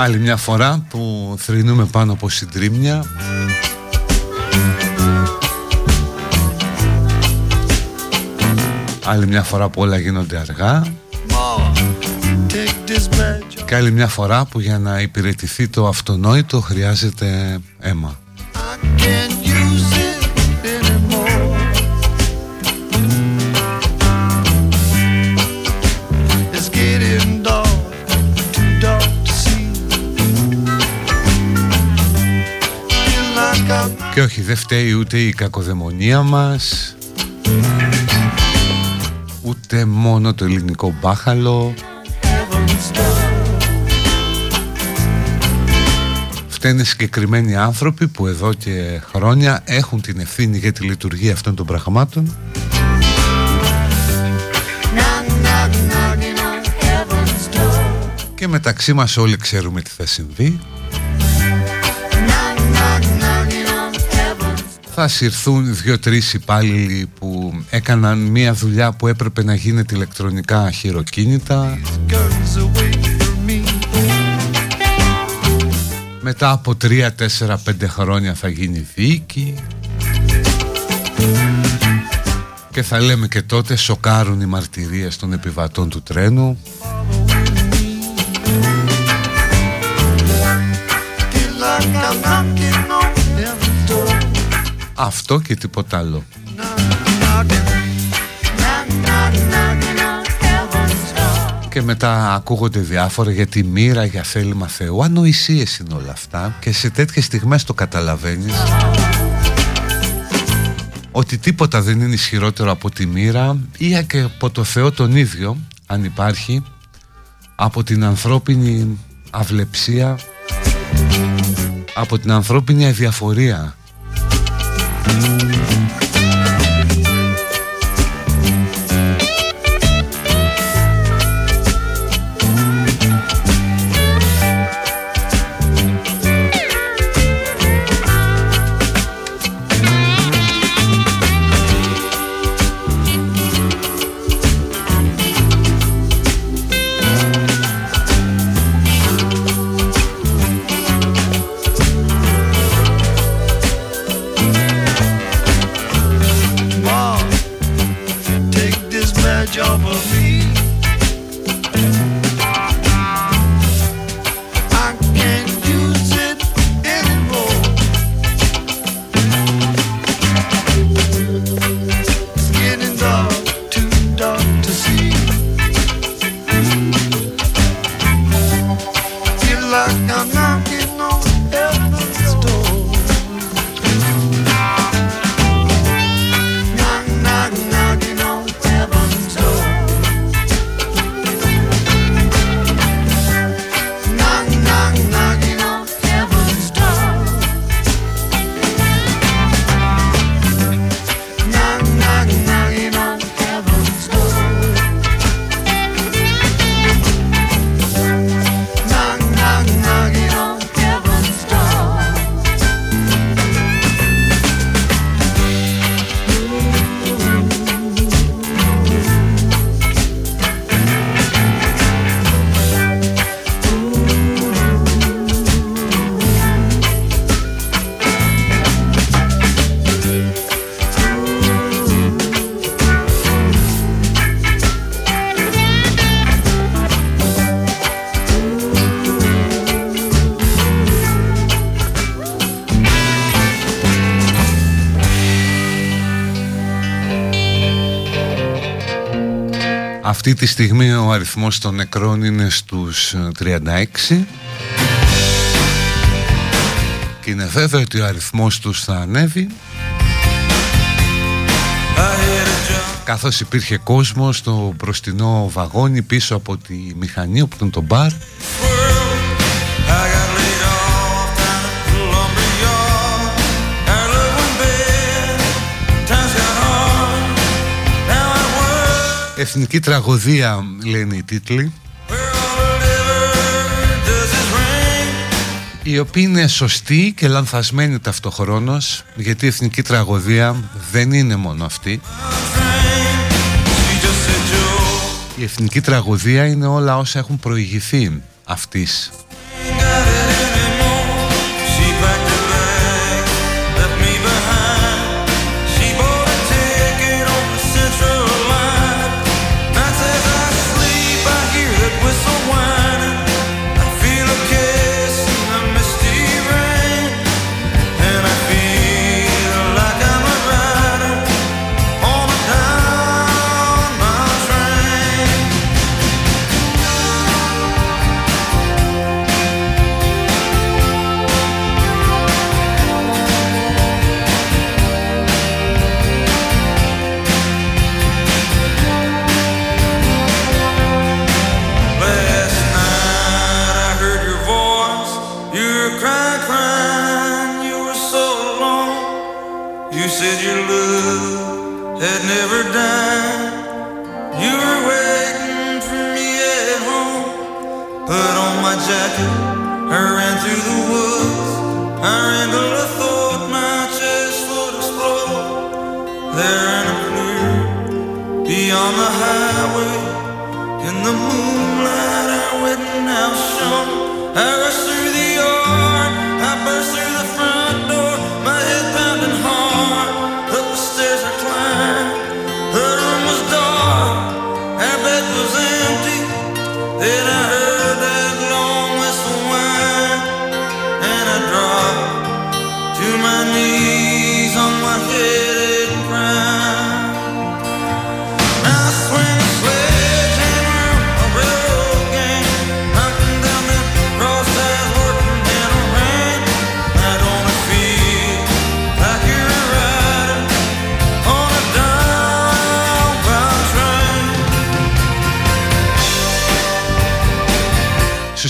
Άλλη μια φορά που θρυνούμε πάνω από συντρίμια. Άλλη μια φορά που όλα γίνονται αργά. Και άλλη μια φορά που για να υπηρετηθεί το αυτονόητο χρειάζεται αίμα Και όχι δεν φταίει ούτε η κακοδαιμονία μας Ούτε μόνο το ελληνικό μπάχαλο. Φταίνε συγκεκριμένοι άνθρωποι που εδώ και χρόνια έχουν την ευθύνη για τη λειτουργία αυτών των πραγμάτων. Και μεταξύ μας όλοι ξέρουμε τι θα συμβεί θα συρθούν δύο-τρεις υπάλληλοι που έκαναν μια δουλειά που έπρεπε να γίνεται ηλεκτρονικά χειροκίνητα. Μετά από 3, 4, 5 χρόνια θα γίνει δίκη. Και θα λέμε και τότε σοκάρουν οι μαρτυρίες των επιβατών του τρένου Αυτό και τίποτα άλλο. Και μετά ακούγονται διάφορα για τη μοίρα, για θέλημα Θεού. Ανοησίες είναι όλα αυτά και σε τέτοιες στιγμές το καταλαβαίνεις. Ότι τίποτα δεν είναι ισχυρότερο από τη μοίρα ή και από το Θεό τον ίδιο αν υπάρχει από την ανθρώπινη αυλεψία από την ανθρώπινη αδιαφορία Mm-hmm. Αυτή τη στιγμή ο αριθμός των νεκρών είναι στους 36 και είναι βέβαιο ότι ο αριθμός τους θα ανέβει. Καθώς υπήρχε κόσμο στο μπροστινό βαγόνι πίσω από τη μηχανή όπου ήταν το μπαρ Εθνική τραγωδία λένε οι τίτλοι. Η οποία είναι σωστή και λανθασμένη ταυτοχρόνως γιατί η εθνική τραγωδία δεν είναι μόνο αυτή. Η εθνική τραγωδία είναι όλα όσα έχουν προηγηθεί αυτής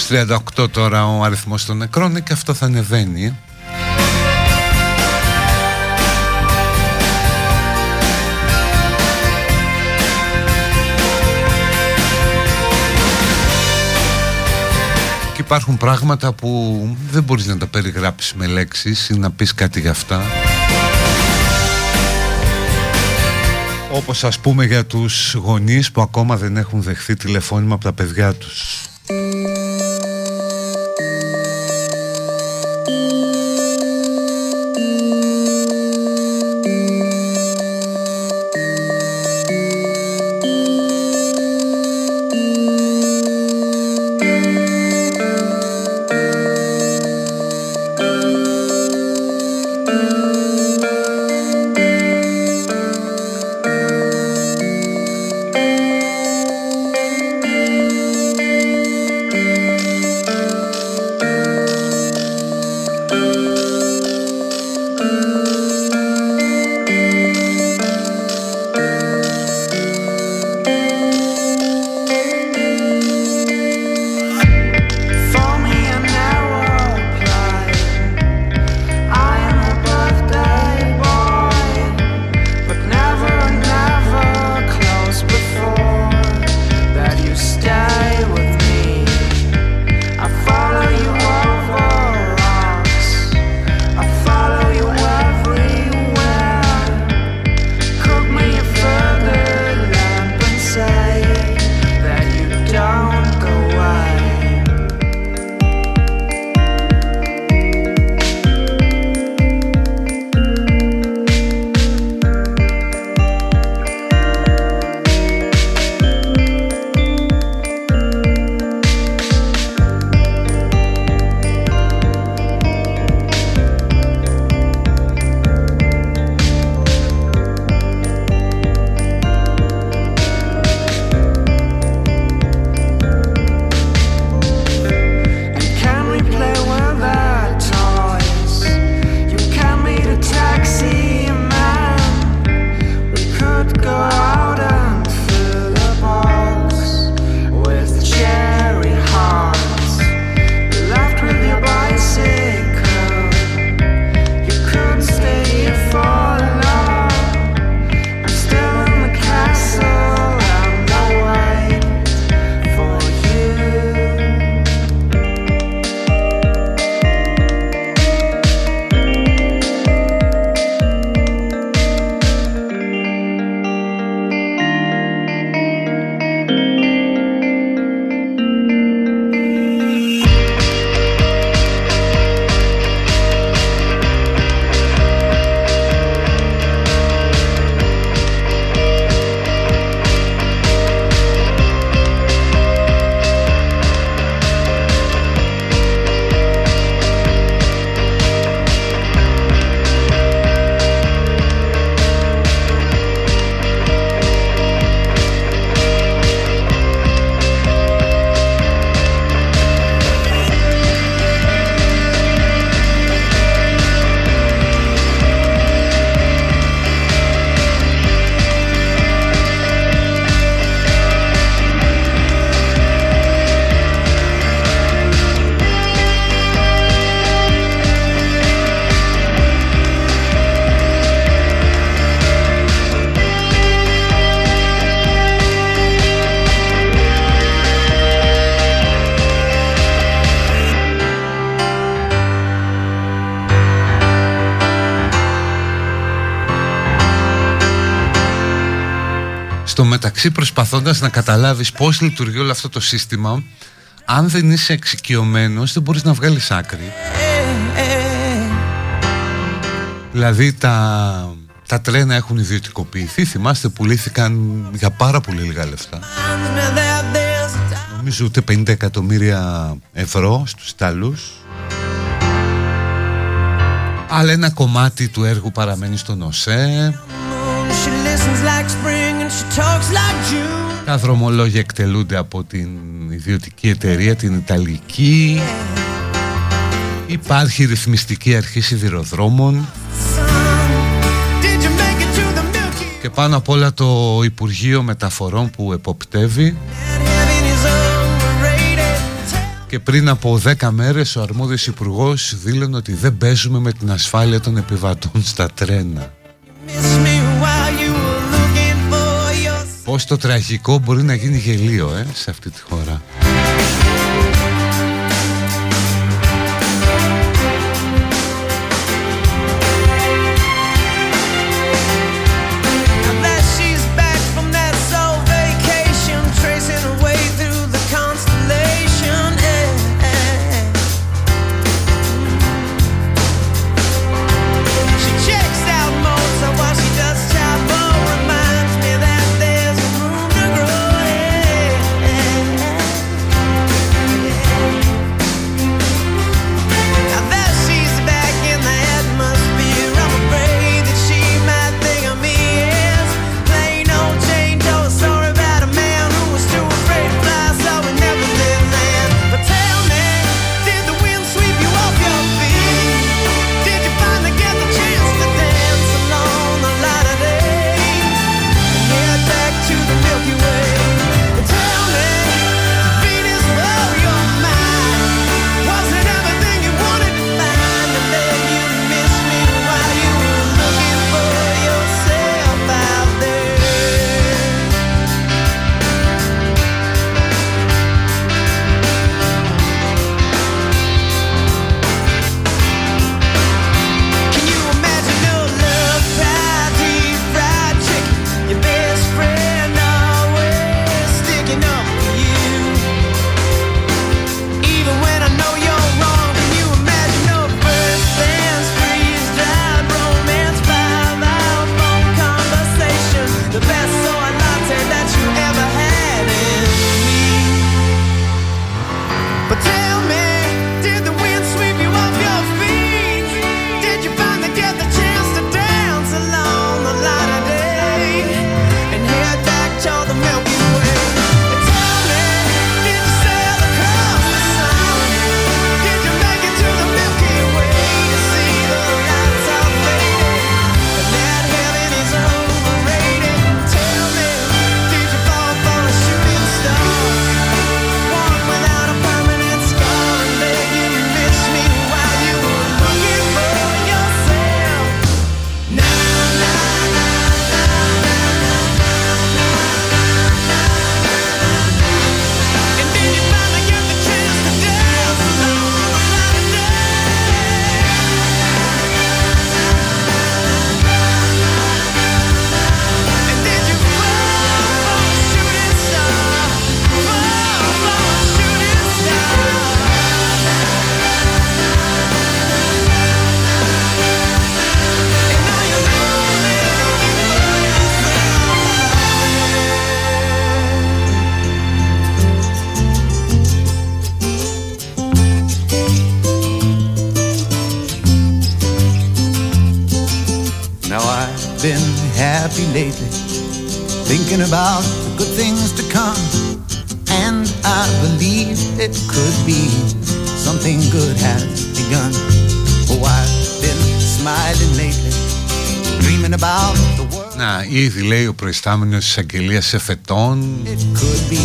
38 τώρα ο αριθμός των νεκρών και αυτό θα ανεβαίνει Και υπάρχουν πράγματα που δεν μπορείς να τα περιγράψεις με λέξεις ή να πεις κάτι για αυτά Όπως ας πούμε για τους γονείς που ακόμα δεν έχουν δεχθεί τηλεφώνημα από τα παιδιά τους Στο μεταξύ προσπαθώντας να καταλάβεις πώς λειτουργεί όλο αυτό το σύστημα αν δεν είσαι εξοικειωμένος δεν μπορείς να βγάλεις άκρη. Δηλαδή τα, τα τρένα έχουν ιδιωτικοποιηθεί Θυμάστε πουλήθηκαν για πάρα πολύ λίγα λεφτά. Νομίζω ούτε 50 εκατομμύρια ευρώ στους Ιταλούς. Αλλά ένα κομμάτι του έργου παραμένει στον ΟΣΕ Τα δρομολόγια εκτελούνται από την ιδιωτική εταιρεία, την Ιταλική. Υπάρχει ρυθμιστική αρχή σιδηροδρόμων. Και πάνω απ' όλα το Υπουργείο Μεταφορών που εποπτεύει. Και πριν από 10 μέρες ο αρμόδιος υπουργός δήλωνε ότι δεν παίζουμε με την ασφάλεια των επιβατών στα τρένα. Πώς το τραγικό μπορεί να γίνει γελίο ε, σε αυτή τη χώρα. Προϊστάμενος της αγγελίας εφετών. It could be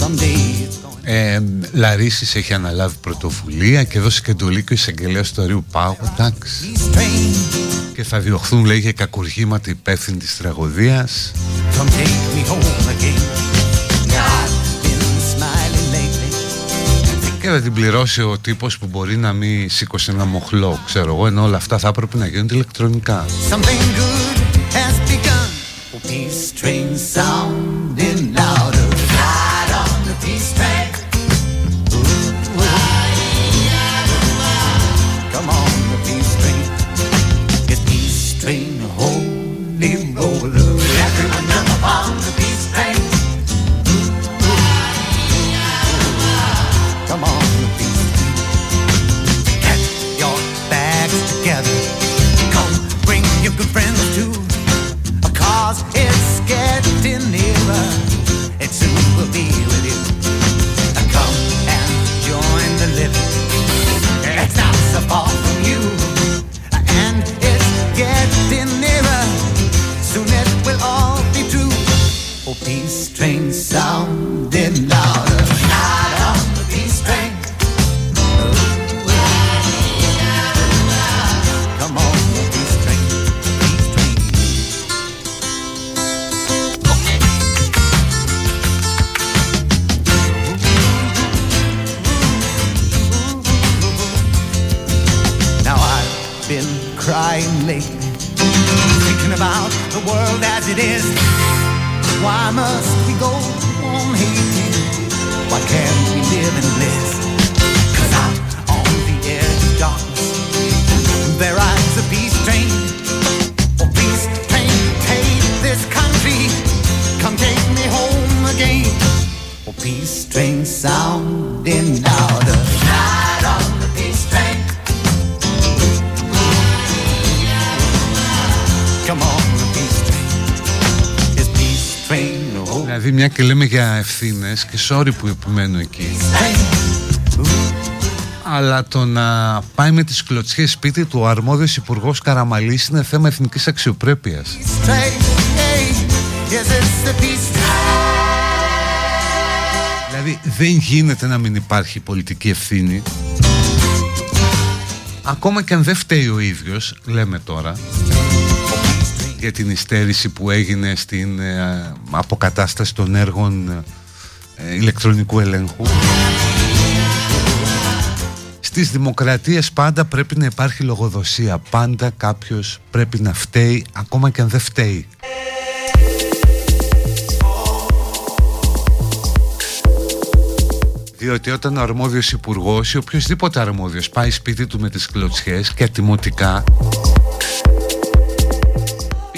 someday. Ε, Λαρίσης έχει αναλάβει πρωτοβουλία και δώσει και εντολή και ο εισαγγελέας του Αρίου Πάγου εντάξει. Και θα διωχθούν λέει για κακουργήματα υπεύθυνοι της τραγωδίας. Και θα την πληρώσει ο τύπος που μπορεί να μην σήκωσε ένα μοχλό ξέρω εγώ ενώ όλα αυτά θα έπρεπε να γίνονται ηλεκτρονικά the world as it is. Why must we go on hating? Why can't we live in bliss? Ευθύνες και sorry που επιμένω εκεί. Αλλά το να πάει με τις κλωτσιές σπίτι του ο αρμόδιος υπουργός Καραμαλής είναι θέμα εθνικής αξιοπρέπειας. Δηλαδή δεν γίνεται να μην υπάρχει πολιτική ευθύνη Ακόμα και αν δεν φταίει ο ίδιος, λέμε τώρα για την υστέρηση που έγινε στην ε, αποκατάσταση των έργων ε, ηλεκτρονικού ελέγχου. Στις δημοκρατίες πάντα πρέπει να υπάρχει λογοδοσία. Πάντα κάποιος πρέπει να φταίει ακόμα και αν δεν φταίει. Διότι όταν ο αρμόδιος υπουργός ή οποιοδήποτε αρμόδιος πάει σπίτι του με τις κλωτσιές και ατιμωτικά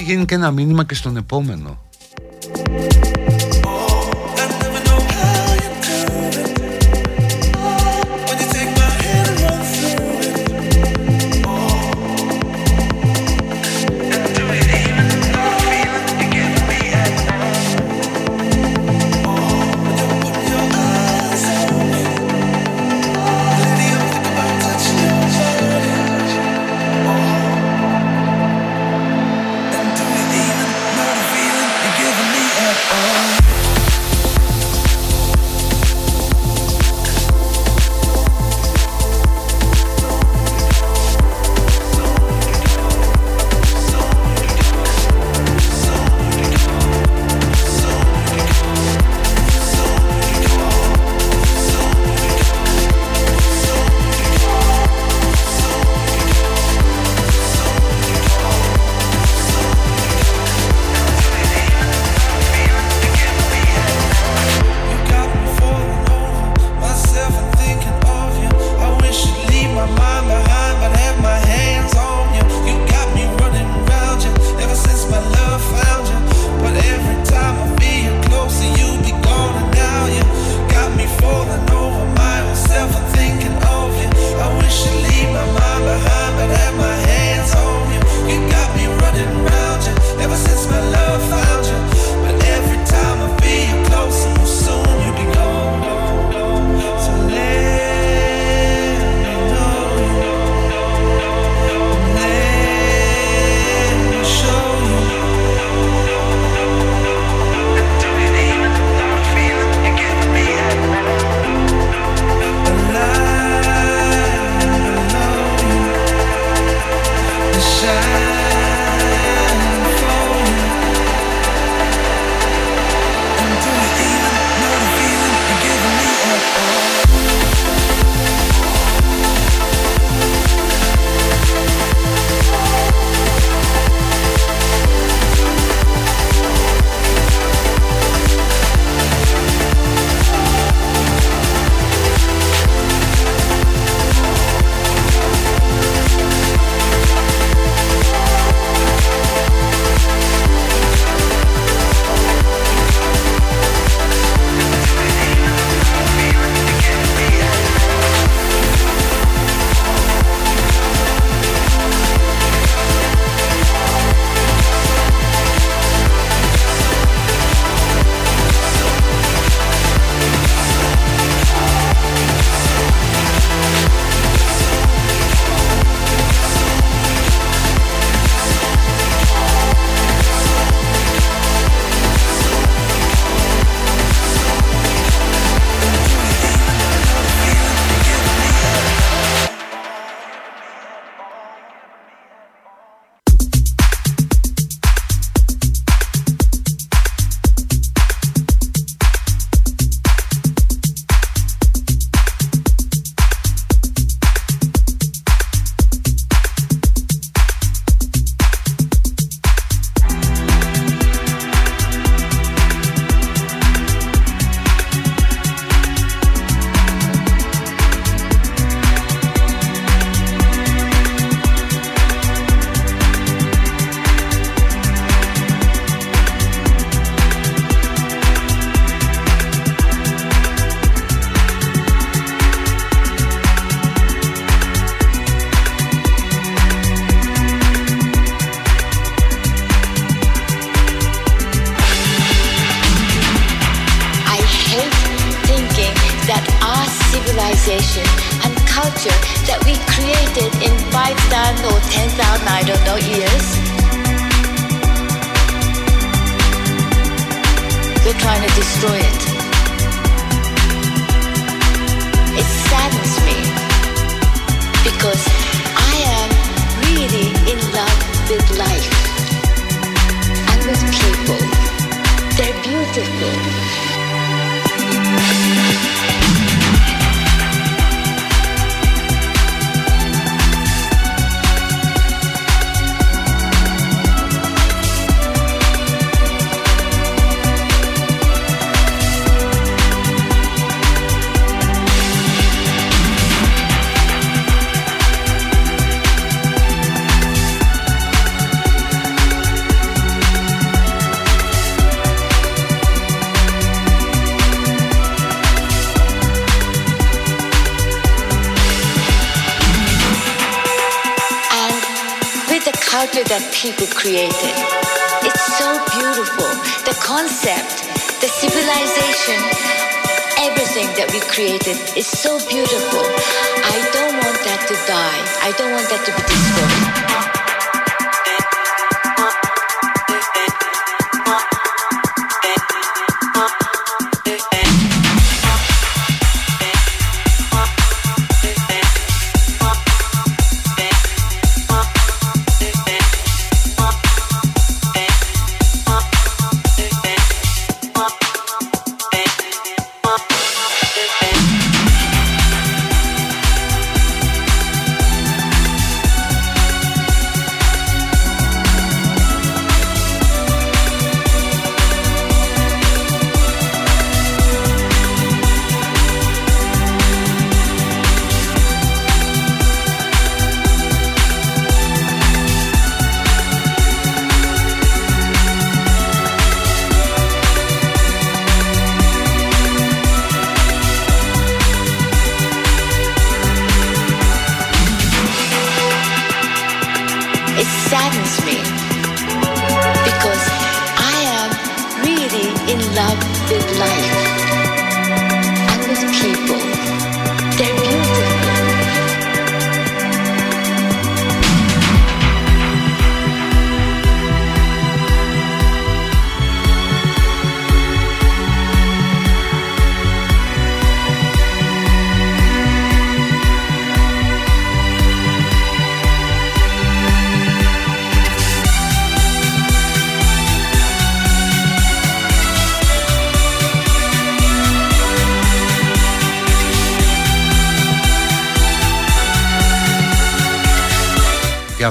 πηγαίνει και ένα μήνυμα και στον επόμενο.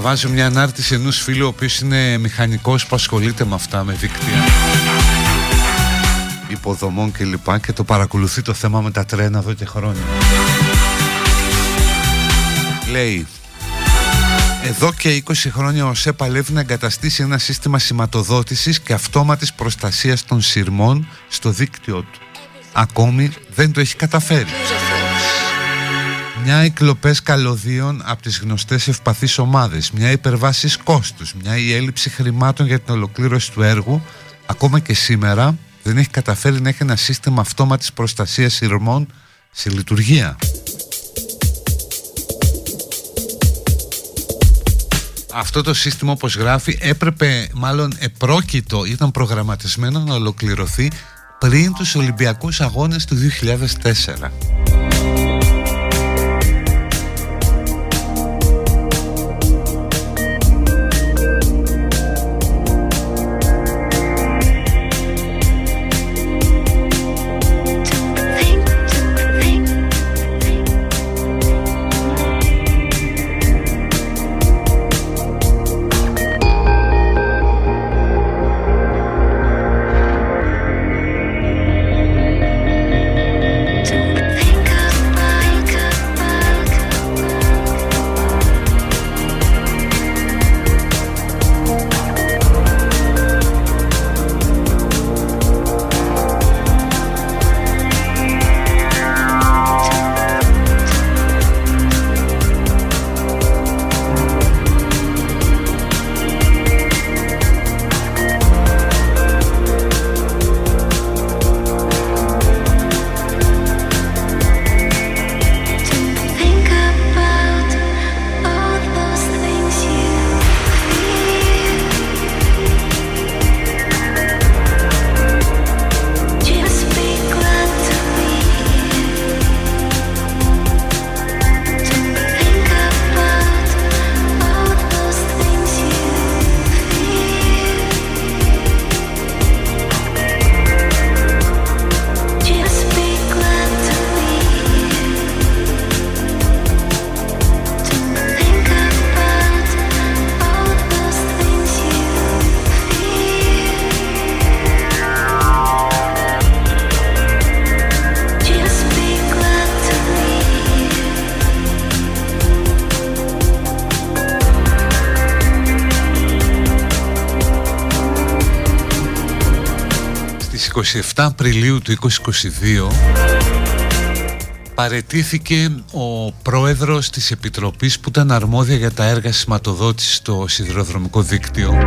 Διαβάζω μια ανάρτηση ενός φίλου ο οποίος είναι μηχανικός που ασχολείται με αυτά, με δίκτυα υποδομών κλπ και, λοιπά, και το παρακολουθεί το θέμα με τα τρένα εδώ και χρόνια. Λέει εδώ και 20 χρόνια ο ΣΕ παλεύει να εγκαταστήσει ένα σύστημα σηματοδότησης και αυτόματης προστασίας των σειρμών στο δίκτυό του. Ακόμη δεν το έχει καταφέρει μια οι καλωδίων από τις γνωστές ευπαθείς ομάδες, μια υπερβάσεις κόστους, μια η έλλειψη χρημάτων για την ολοκλήρωση του έργου, ακόμα και σήμερα δεν έχει καταφέρει να έχει ένα σύστημα αυτόματης προστασίας ηρμών σε λειτουργία. Αυτό το σύστημα όπως γράφει έπρεπε μάλλον επρόκειτο ήταν προγραμματισμένο να ολοκληρωθεί πριν τους Ολυμπιακούς Αγώνες του 2004. 27 Απριλίου του 2022 παρετήθηκε ο πρόεδρος της Επιτροπής που ήταν αρμόδια για τα έργα σηματοδότησης στο σιδηροδρομικό δίκτυο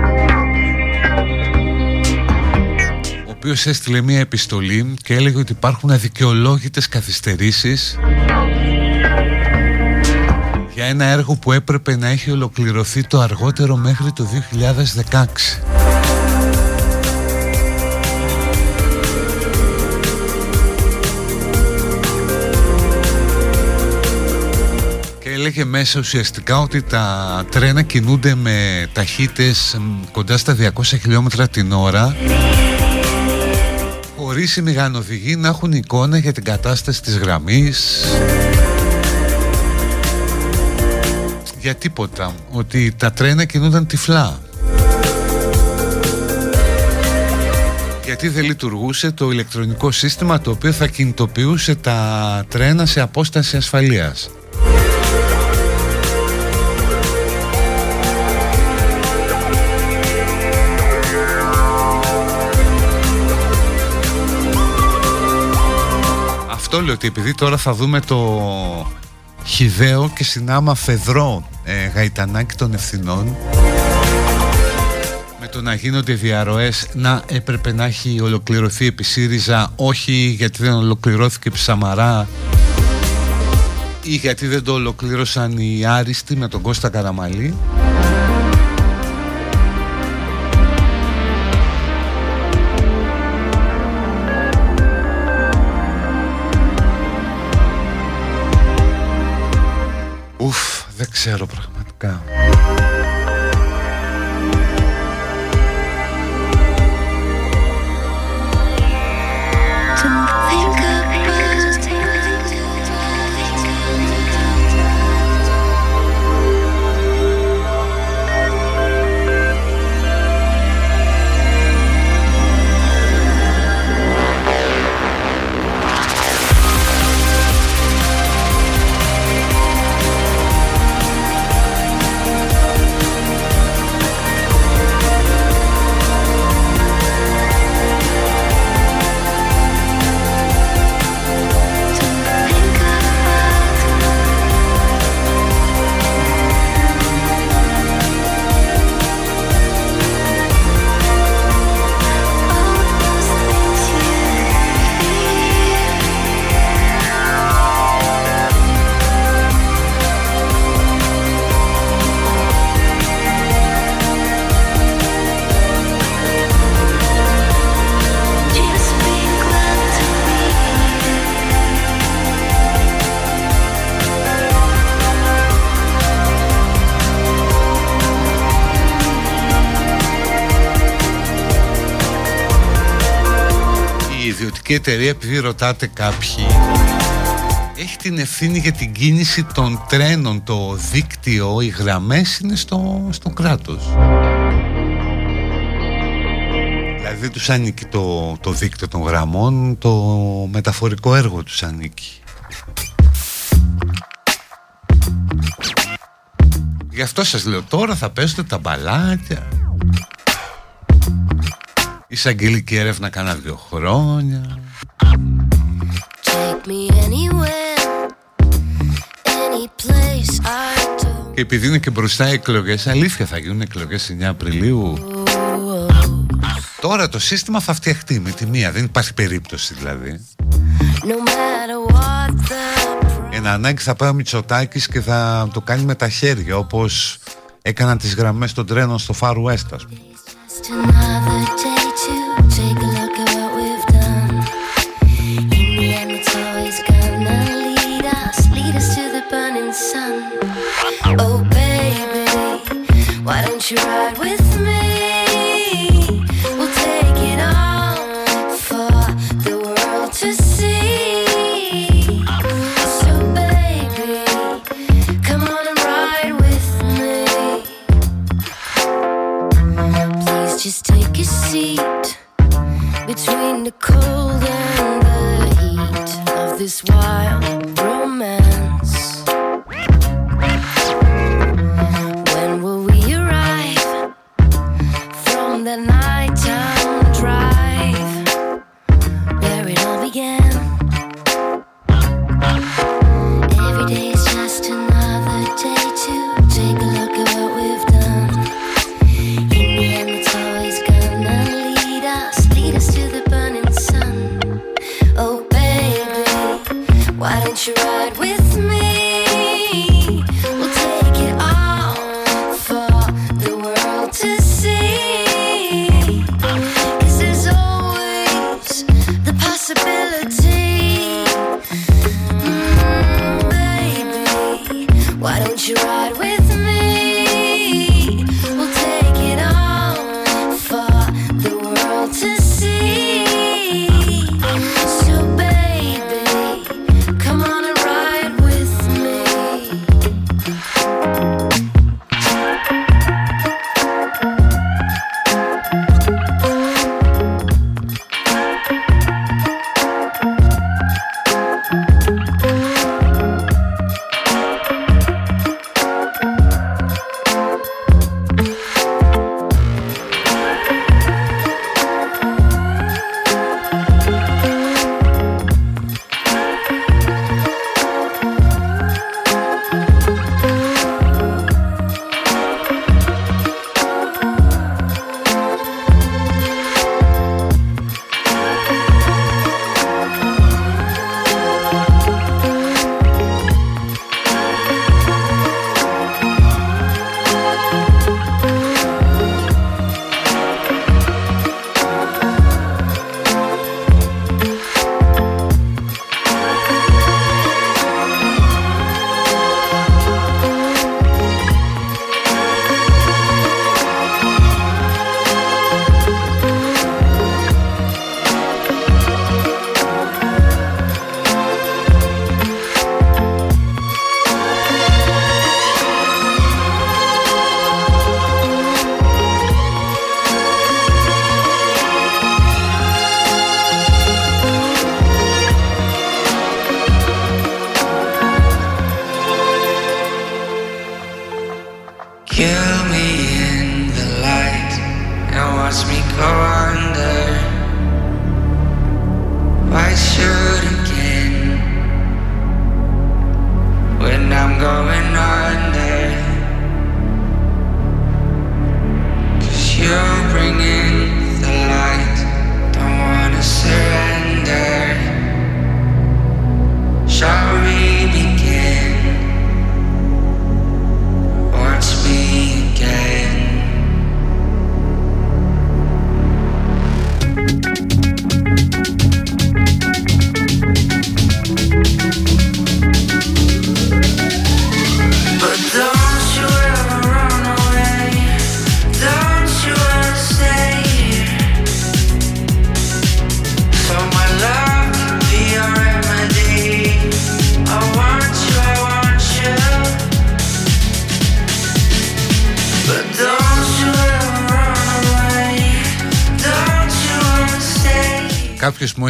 ο οποίος έστειλε μια επιστολή και έλεγε ότι υπάρχουν αδικαιολόγητες καθυστερήσεις για ένα έργο που έπρεπε να έχει ολοκληρωθεί το αργότερο μέχρι το 2016 έλεγε μέσα ουσιαστικά ότι τα τρένα κινούνται με ταχύτητες κοντά στα 200 χιλιόμετρα την ώρα χωρίς οι μηγανοδηγοί να έχουν εικόνα για την κατάσταση της γραμμής για τίποτα ότι τα τρένα κινούνταν τυφλά. Γιατί δεν λειτουργούσε το ηλεκτρονικό σύστημα το οποίο θα κινητοποιούσε τα τρένα σε απόσταση ασφαλείας αυτό λέω ότι επειδή τώρα θα δούμε το χιδαίο και συνάμα φεδρό ε, γαϊτανάκι των ευθυνών με το να γίνονται διαρροές να έπρεπε να έχει ολοκληρωθεί επί ΣΥΡΙΖΑ όχι γιατί δεν ολοκληρώθηκε επί Σαμαρά ή γιατί δεν το ολοκλήρωσαν οι άριστοι με τον Κώστα Καραμαλή ξέρω πραγματικά. Εταιρεία επειδή ρωτάτε κάποιοι έχει την ευθύνη για την κίνηση των τρένων. Το δίκτυο, οι γραμμές είναι στο, στο κράτος. Δηλαδή τους ανήκει το, το δίκτυο των γραμμών το μεταφορικό έργο τους ανήκει. Γι' αυτό σας λέω τώρα θα πέσετε τα μπαλάκια. Εισαγγελική έρευνα κάνα δύο χρόνια Και επειδή είναι και μπροστά οι εκλογές Αλήθεια θα γίνουν εκλογές 9 Απριλίου. Τώρα το σύστημα θα φτιαχτεί με τη μία Δεν υπάρχει περίπτωση δηλαδή. Ένα ανάγκη θα πάει ο Μητσοτάκης Και θα το κάνει με τα χέρια Όπως έκαναν τις γραμμές των τρένων στο Far West ας πούμε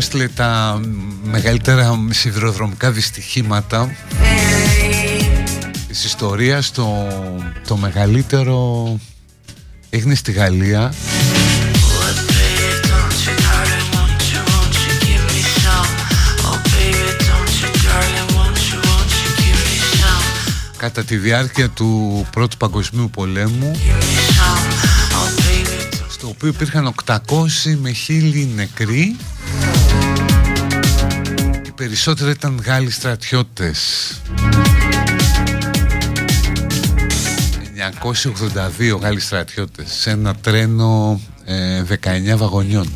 έστειλε τα μεγαλύτερα σιδηροδρομικά δυστυχήματα της ιστορίας το, το μεγαλύτερο έγινε στη Γαλλία. Κατά τη διάρκεια του Πρώτου Παγκοσμίου Πολέμου στο οποίο υπήρχαν 800 με 1000 νεκροί περισσότερο ήταν Γάλλοι στρατιώτες. 982 Γάλλοι στρατιώτες σε ένα τρένο ε, 19 βαγονιών.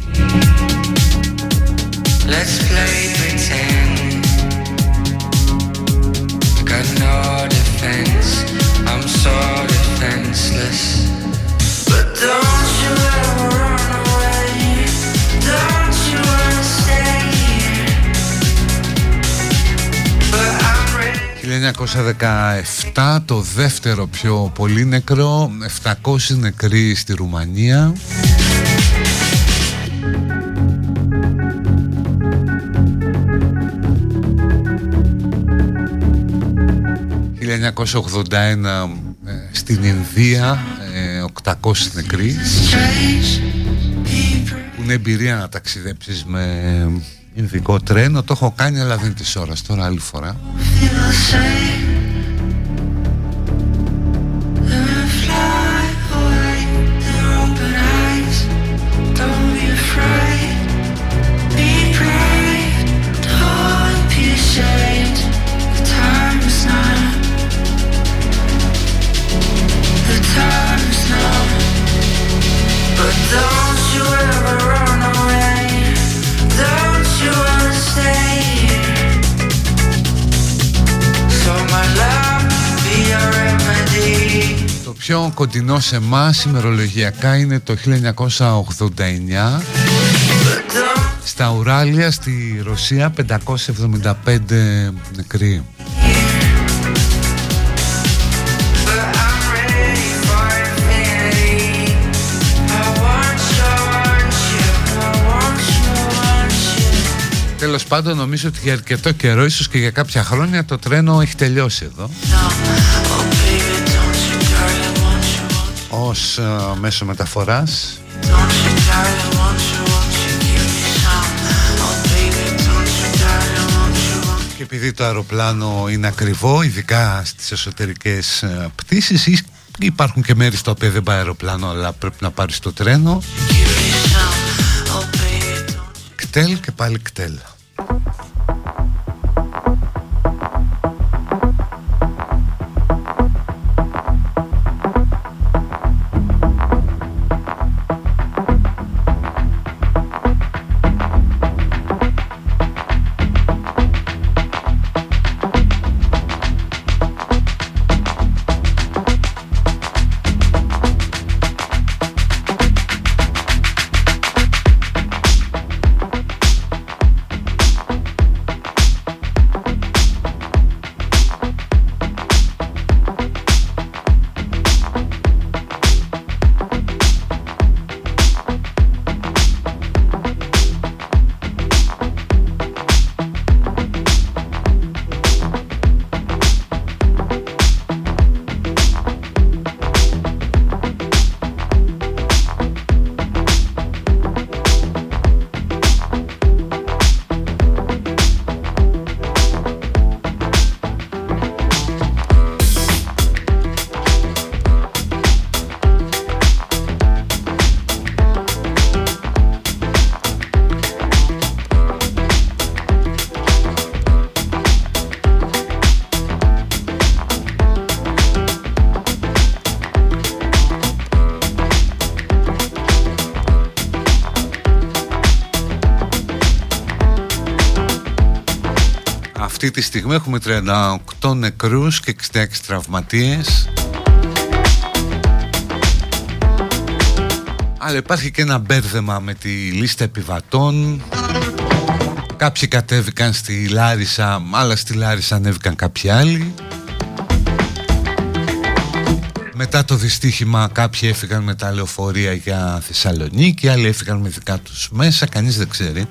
Let's play 1917 το δεύτερο πιο πολύ νεκρό 700 νεκροί στη Ρουμανία. ...1981 ε, στην Ινδία 800 ε, νεκροί. Που είναι εμπειρία να ταξιδέψεις με Ινδικό τρένο, το έχω κάνει αλλά δεν της ώρας. Τώρα άλλη φορά κοντινό σε εμάς ημερολογιακά είναι το 1989 στα Ουράλια στη Ρωσία 575 νεκροί. Τέλος πάντων νομίζω ότι για αρκετό καιρό ίσως και για κάποια χρόνια το τρένο έχει τελειώσει εδώ ως uh, μέσο μεταφοράς. Και επειδή το αεροπλάνο είναι ακριβό ειδικά στις εσωτερικές uh, πτήσεις υπάρχουν και μέρη στα οποία δεν πάει αεροπλάνο αλλά πρέπει να πάρεις το τρένο. Κτέλ και πάλι κτέλ στιγμή έχουμε 38 νεκρούς και 66 τραυματίες. Αλλά υπάρχει και ένα μπέρδεμα με τη λίστα επιβατών. Κάποιοι κατέβηκαν στη Λάρισα, άλλα στη Λάρισα ανέβηκαν κάποιοι άλλοι. Μετά το δυστύχημα κάποιοι έφυγαν με τα λεωφορεία για Θεσσαλονίκη, άλλοι έφυγαν με δικά τους μέσα, κανείς δεν ξέρει.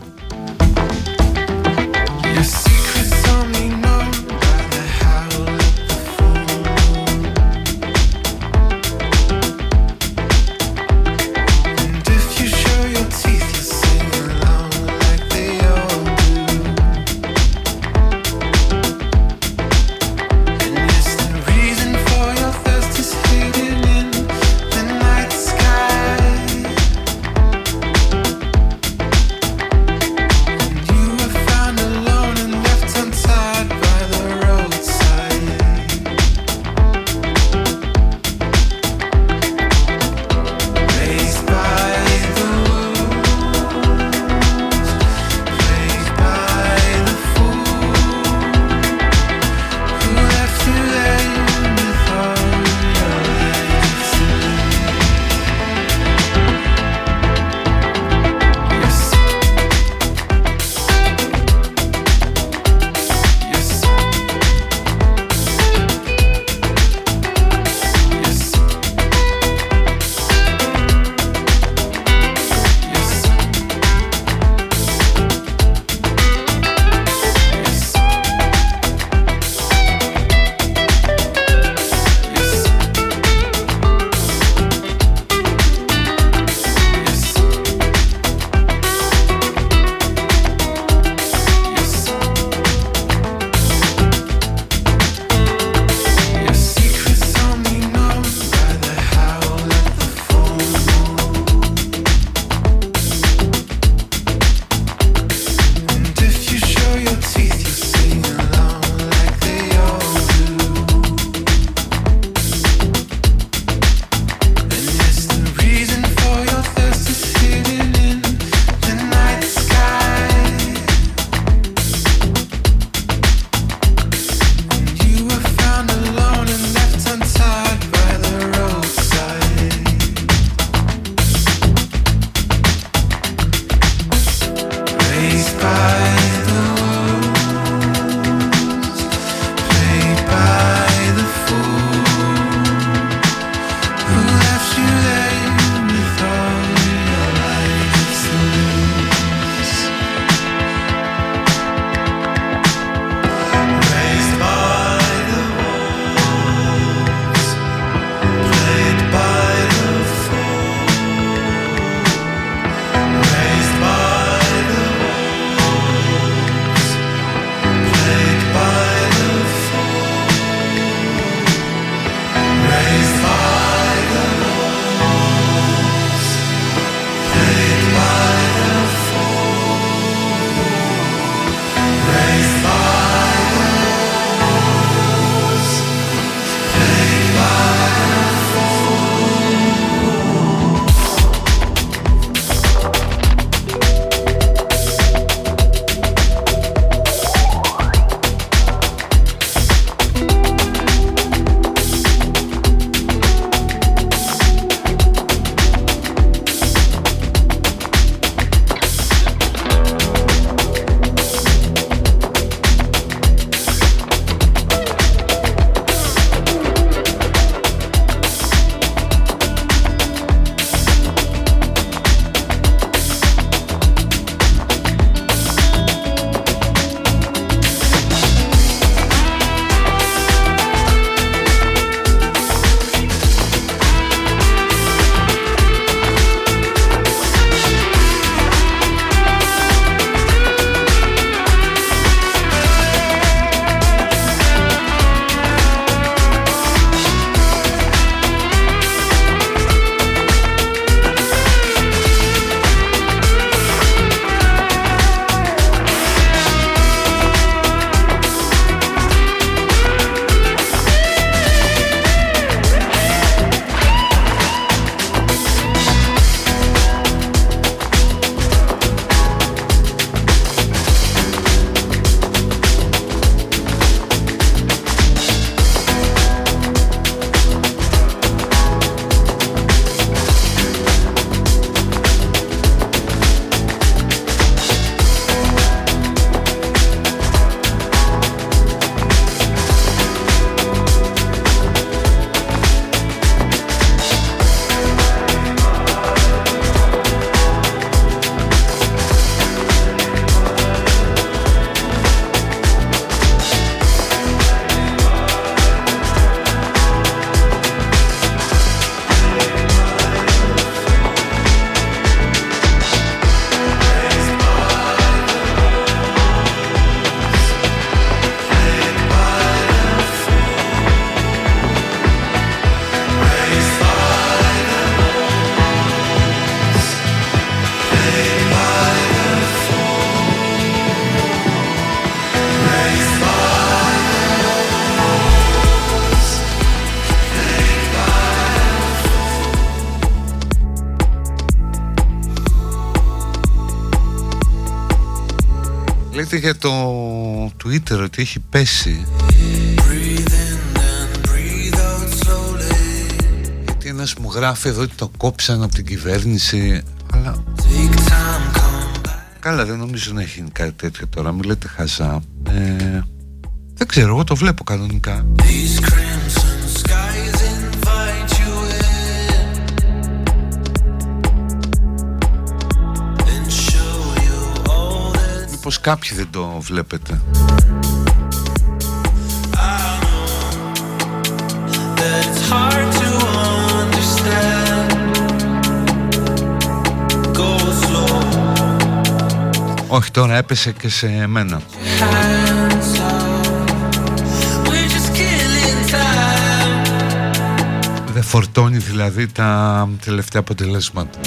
Για το Twitter ότι έχει πέσει. Γιατί ένας μου γράφει εδώ ότι το κόψαν από την κυβέρνηση Αλλά Καλά δεν νομίζω να έχει κάτι τέτοιο τώρα. Μην λέτε χαζά. Ε, Δεν ξέρω εγώ το βλέπω κανονικά πως κάποιοι δεν το βλέπετε. Όχι τώρα έπεσε και σε μένα Δεν φορτώνει δηλαδή τα τελευταία αποτελέσματα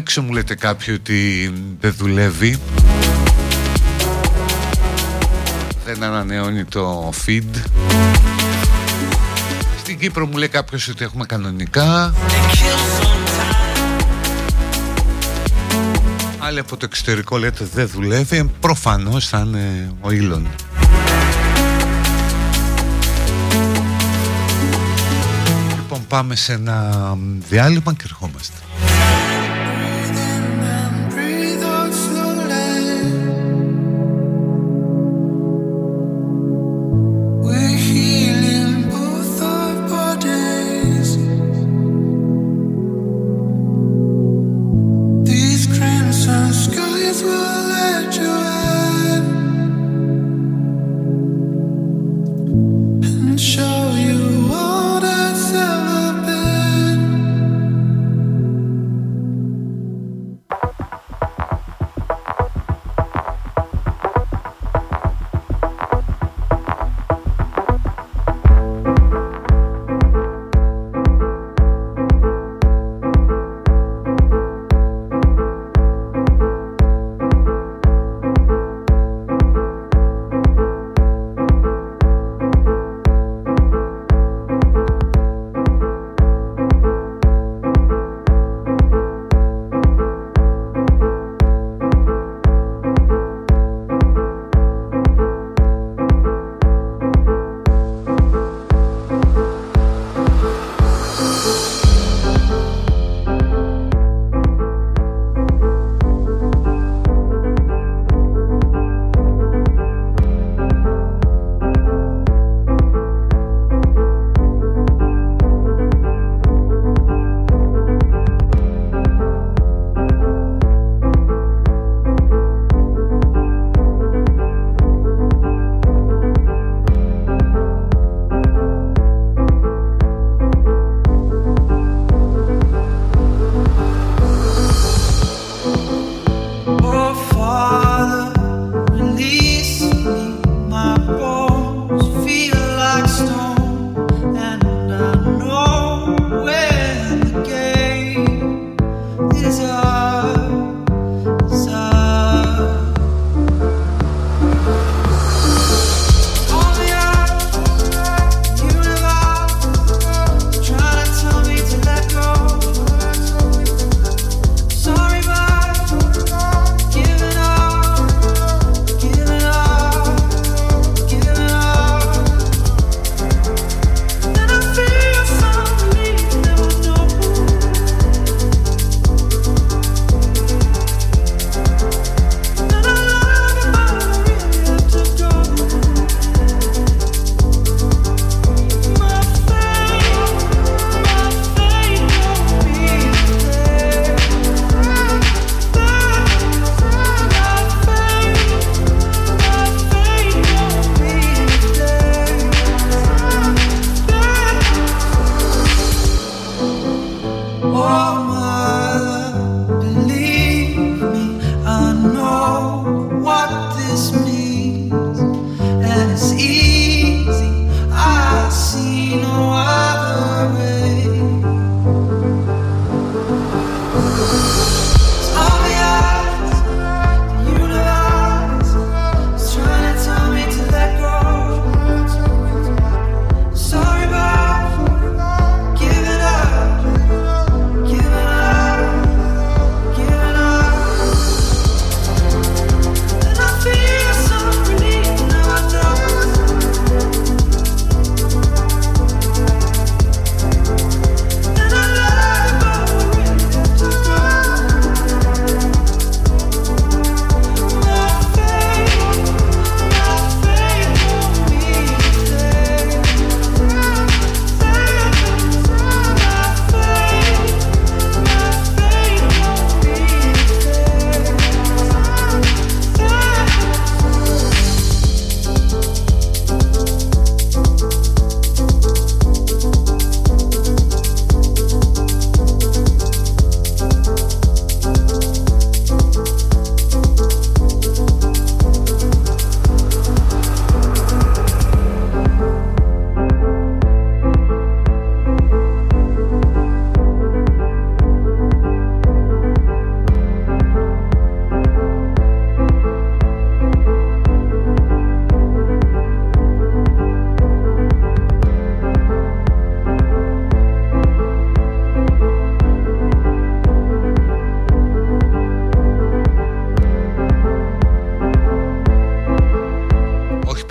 έξω μου λέτε κάποιοι ότι δεν δουλεύει. Δεν ανανεώνει το feed. Στην Κύπρο μου λέει κάποιος ότι έχουμε κανονικά. Άλλοι από το εξωτερικό λέτε δεν δουλεύει. Προφανώς θα είναι ο Ήλον Λοιπόν πάμε σε ένα διάλειμμα και ερχόμαστε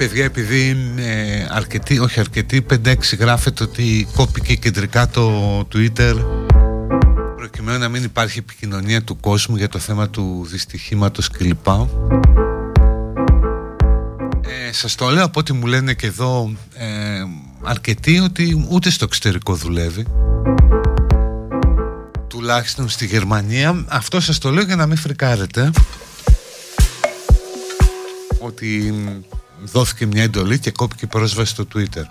παιδιά επειδή ε, αρκετοί, όχι αρκετοί, 5-6 γράφεται ότι κόπηκε κεντρικά το Twitter προκειμένου να μην υπάρχει επικοινωνία του κόσμου για το θέμα του δυστυχήματος κλπ. Ε, σας το λέω από ό,τι μου λένε και εδώ ε, αρκετοί ότι ούτε στο εξωτερικό δουλεύει τουλάχιστον στη Γερμανία αυτό σας το λέω για να μην φρικάρετε ότι δόθηκε μια εντολή και κόπηκε πρόσβαση στο Twitter.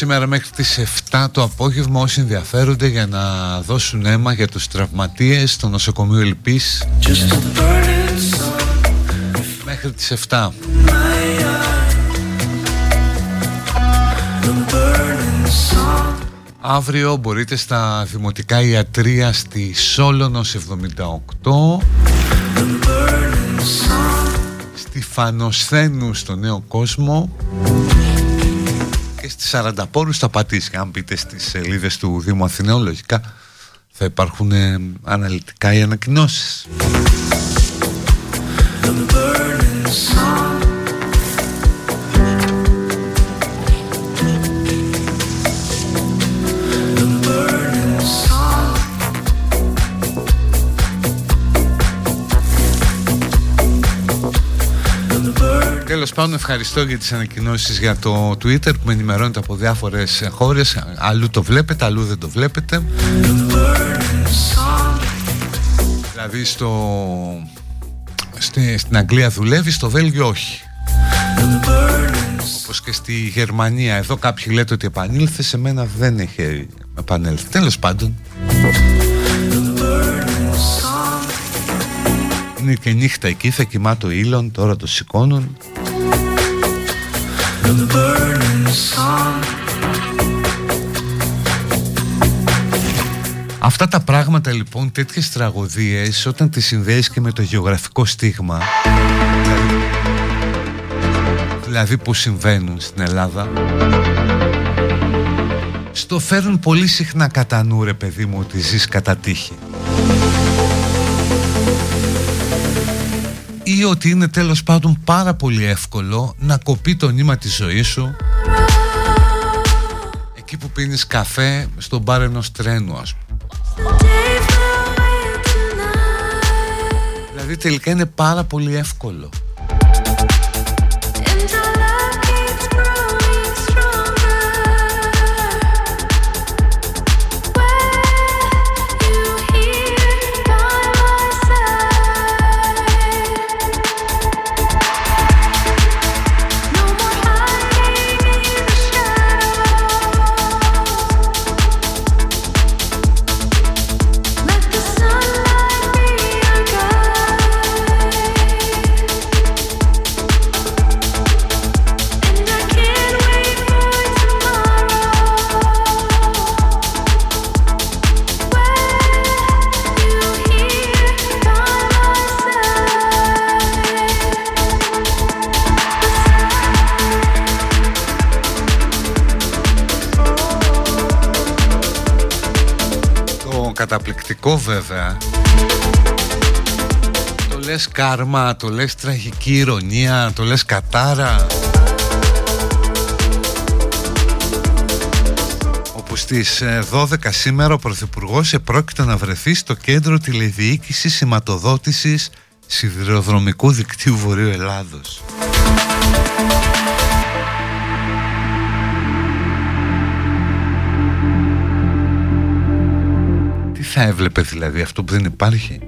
Σήμερα μέχρι τις 7 το απόγευμα όσοι ενδιαφέρονται για να δώσουν αίμα για τους τραυματίες στο νοσοκομείο Ελπής. Μέχρι τις 7 Αύριο μπορείτε στα Δημοτικά Ιατρία στη Σόλωνος 78 Στη Φανοσθένου στο Νέο Κόσμο. και στις 40 πόρους θα πατήσει. Αν μπείτε στις σελίδες του Δήμου Αθηναίου λογικά θα υπάρχουν ε, αναλυτικά οι ανακοινώσεις Τέλος πάντων, ευχαριστώ για τις ανακοινώσεις για το Twitter που με ενημερώνετε από διάφορες χώρες. Αλλού το βλέπετε, αλλού δεν το βλέπετε. Δηλαδή στο... στην Αγγλία δουλεύει, στο Βέλγιο όχι. Όπως και στη Γερμανία. Εδώ κάποιοι λέτε ότι επανήλθε, σε μένα δεν έχει επανέλθει. Τέλος πάντων. Είναι και νύχτα εκεί, θα κοιμά το ήλον, τώρα το σηκώνουν. Αυτά τα πράγματα λοιπόν, τέτοιες τραγωδίες, όταν τις συνδέεις και με το γεωγραφικό στίγμα, δηλαδή που συμβαίνουν στην Ελλάδα, στο φέρουν πολύ συχνά κατά νου ρε παιδί μου ότι ζεις κατά τύχη. Ή ότι είναι τέλος πάντων πάρα πολύ εύκολο να κοπεί το νήμα της ζωής σου; Εκεί που πίνεις καφέ στον μπαρ ενός τρένου ας πούμε. Δηλαδή τελικά είναι πάρα πολύ εύκολο καταπληκτικό βέβαια. Το λες κάρμα, το λες τραγική ηρωνία, το λες κατάρα. Όπου στις 12 ε, σήμερα ο Πρωθυπουργός επρόκειτο να βρεθεί στο κέντρο τηλεδιοίκησης σηματοδότησης σιδηροδρομικού δικτύου Βορείου Ελλάδος θα έβλεπε δηλαδή αυτό που δεν υπάρχει;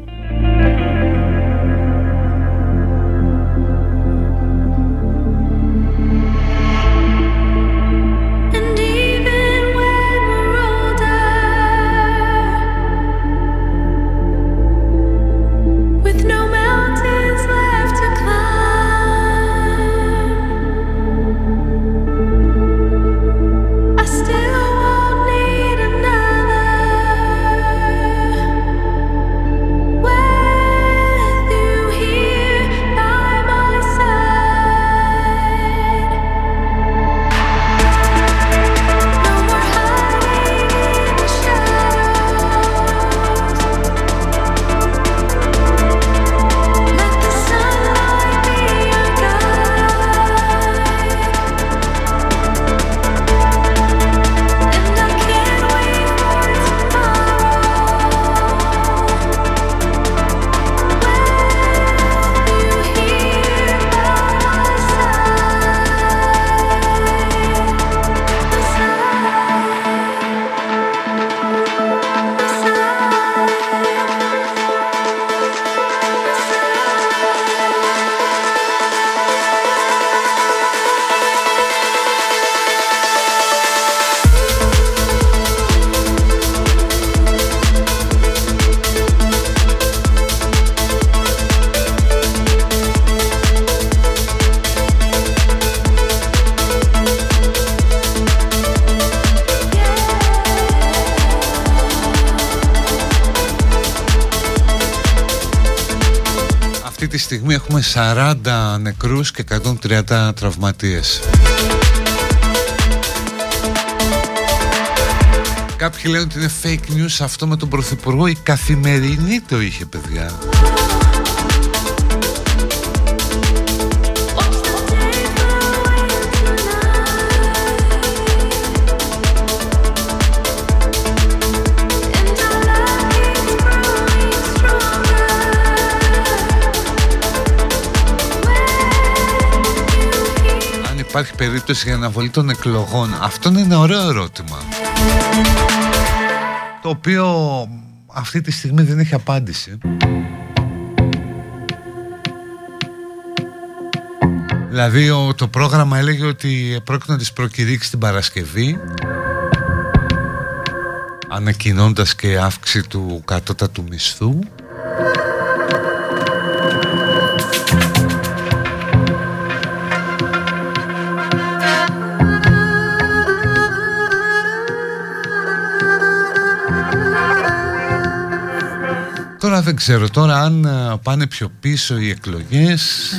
Στιγμή έχουμε 40 νεκρούς και 130 τραυματίες. Κάποιοι λένε ότι είναι fake news αυτό με τον Πρωθυπουργό Η καθημερινή το είχε παιδιά υπάρχει περίπτωση για αναβολή των εκλογών. Αυτό είναι ένα ωραίο ερώτημα. Το οποίο αυτή τη στιγμή δεν έχει απάντηση. Δηλαδή το πρόγραμμα έλεγε ότι πρόκειται να τις προκηρύξει την Παρασκευή ανακοινώντας και αύξηση του κατώτατου μισθού δεν ξέρω, τώρα αν ε, πάνε πιο πίσω οι εκλογές.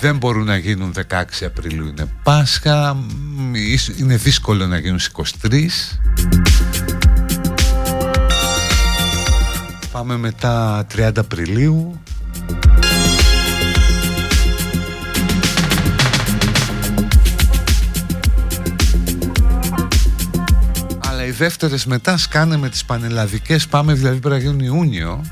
Δεν μπορούν να γίνουν 16 Απριλίου είναι Πάσχα. Είναι δύσκολο να γίνουν στις 23 Πάμε μετά 30 Απριλίου δεύτερες μετά σκάνε με τις πανελλαδικές. Πάμε δηλαδή πρέπει να γίνουν Ιούνιο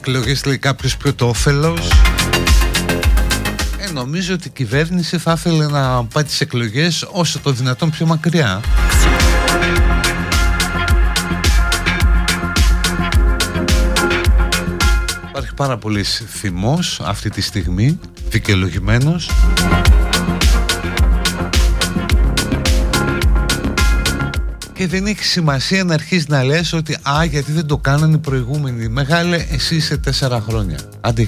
αναβληθούν εκλογές, λέει κάποιος πιο το όφελος. Ε, νομίζω ότι η κυβέρνηση θα ήθελε να πάει τις εκλογές όσο το δυνατόν πιο μακριά. Υπάρχει πάρα πολύς θυμός αυτή τη στιγμή, δικαιολογημένος. Και δεν έχει σημασία να αρχίσεις να λες ότι «Α, γιατί δεν το κάνανε οι προηγούμενοι». Μεγάλε, εσύ είσαι τέσσερα χρόνια. Άντε,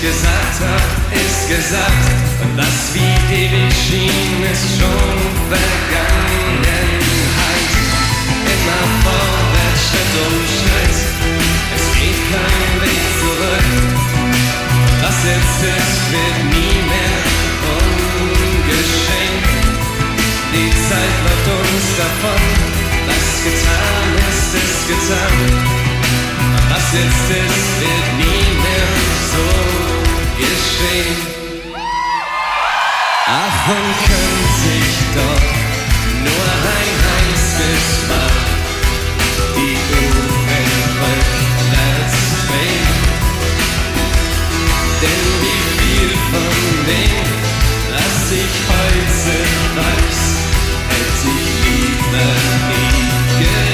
gesagt hab, ist gesagt. Und was wie ewig schien, ist schon Vergangenheit. Immer vorwärts, Schritt um Schritt geht kein Weg zurück. Was jetzt ist, wird nie mehr ungeschehen. Die Zeit läuft uns davon. Was getan ist, ist getan. Was jetzt ist, wird geschehen. Ach, man könnte sich doch nur ein einziges Mal die Uhren rücken. Denn wie viel von dem, was ich heute weiß, hätte ich lieber nie gesehen.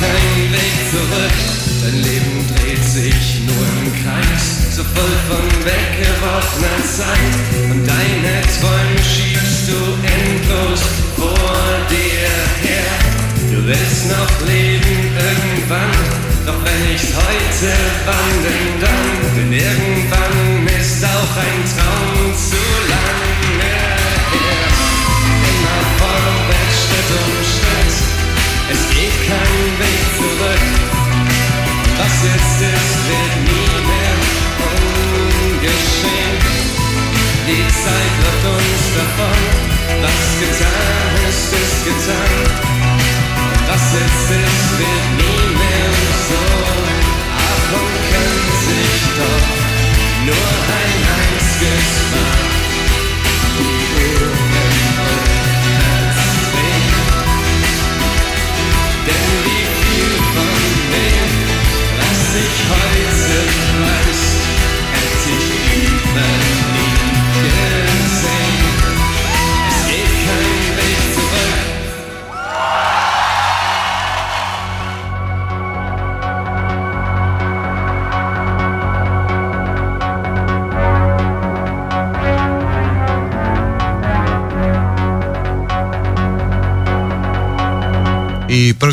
Kein Weg zurück. Dein Leben dreht sich nur im Kreis so voll von weggeworfener Zeit und deine Träume schiebst du endlos vor dir her. Du willst noch leben irgendwann, doch wenn ich's heute, wann denn dann? Denn irgendwann ist auch ein Traum zu lange her. Immer vorwärts, Schritt um kein Weg zurück. Was jetzt ist, wird nie mehr geschehen. Die Zeit läuft uns davon, was getan ist, ist getan. Was jetzt ist, wird nie mehr so. Ach, und könnte sich doch nur ein einziges Mal Monday, lass dich heute.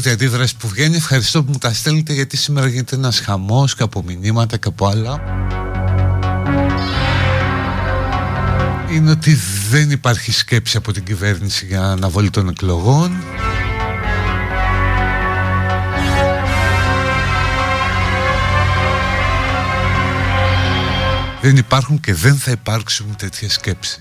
Πρώτη αντίδραση που βγαίνει, ευχαριστώ που μου τα στέλνετε γιατί σήμερα γίνεται ένας χαμός και από μηνύματα και από άλλα. είναι ότι δεν υπάρχει σκέψη από την κυβέρνηση για αναβολή των εκλογών. Δεν υπάρχουν και δεν θα υπάρξουν τέτοιες σκέψεις.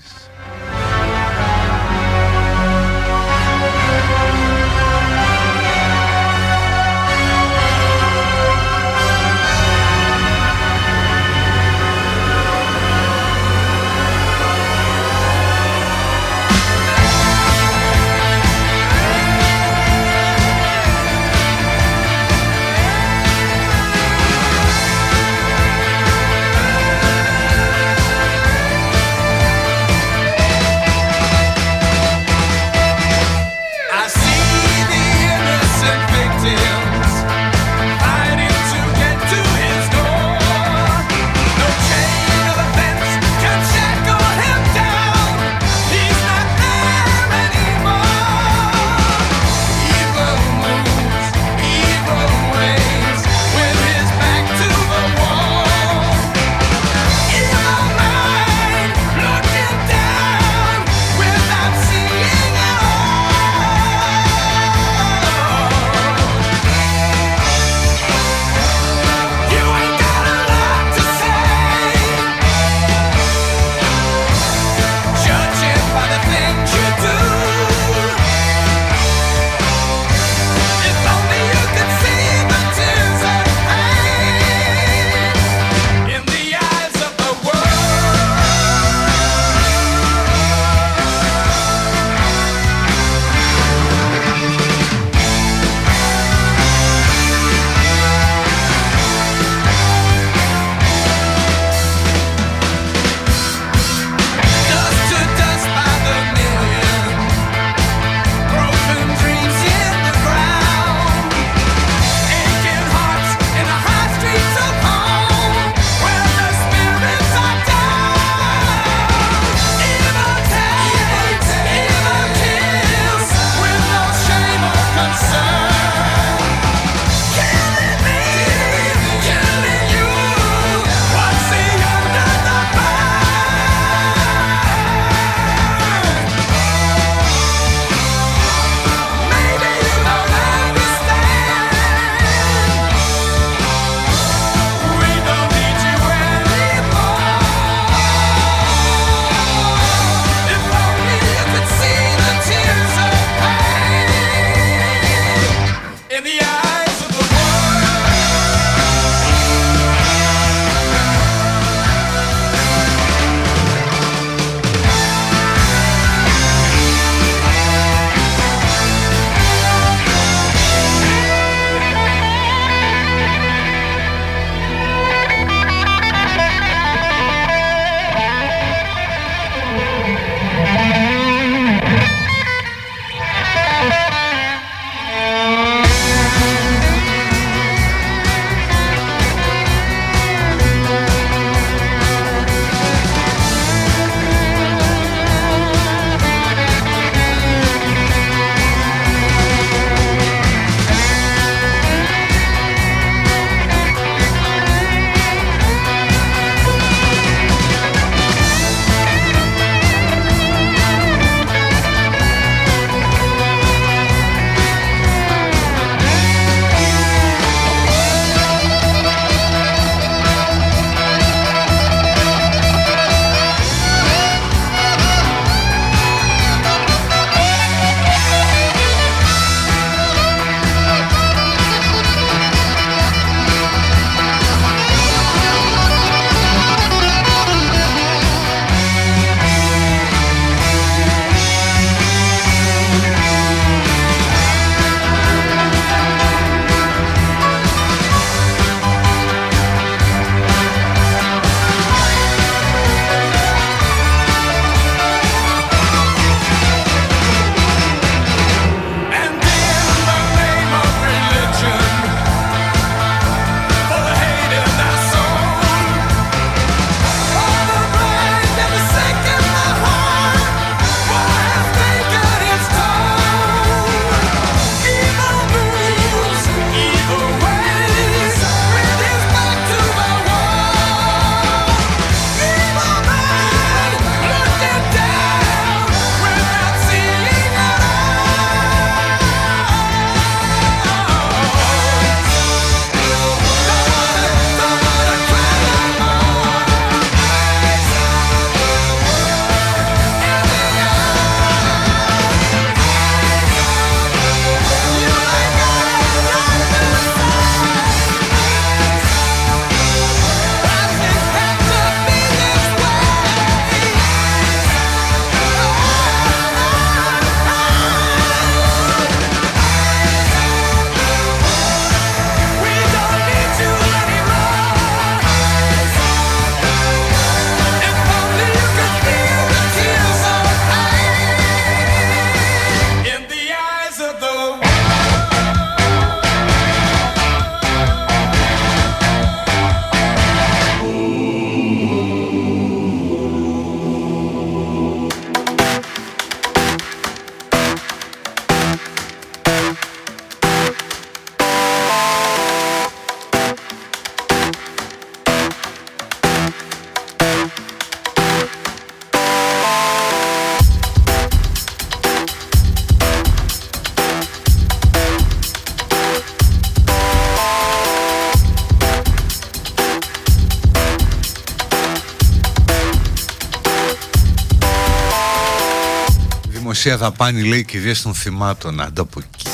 Δημόσια δαπάνη λέει κυρίες των θυμάτων αντ' από εκεί.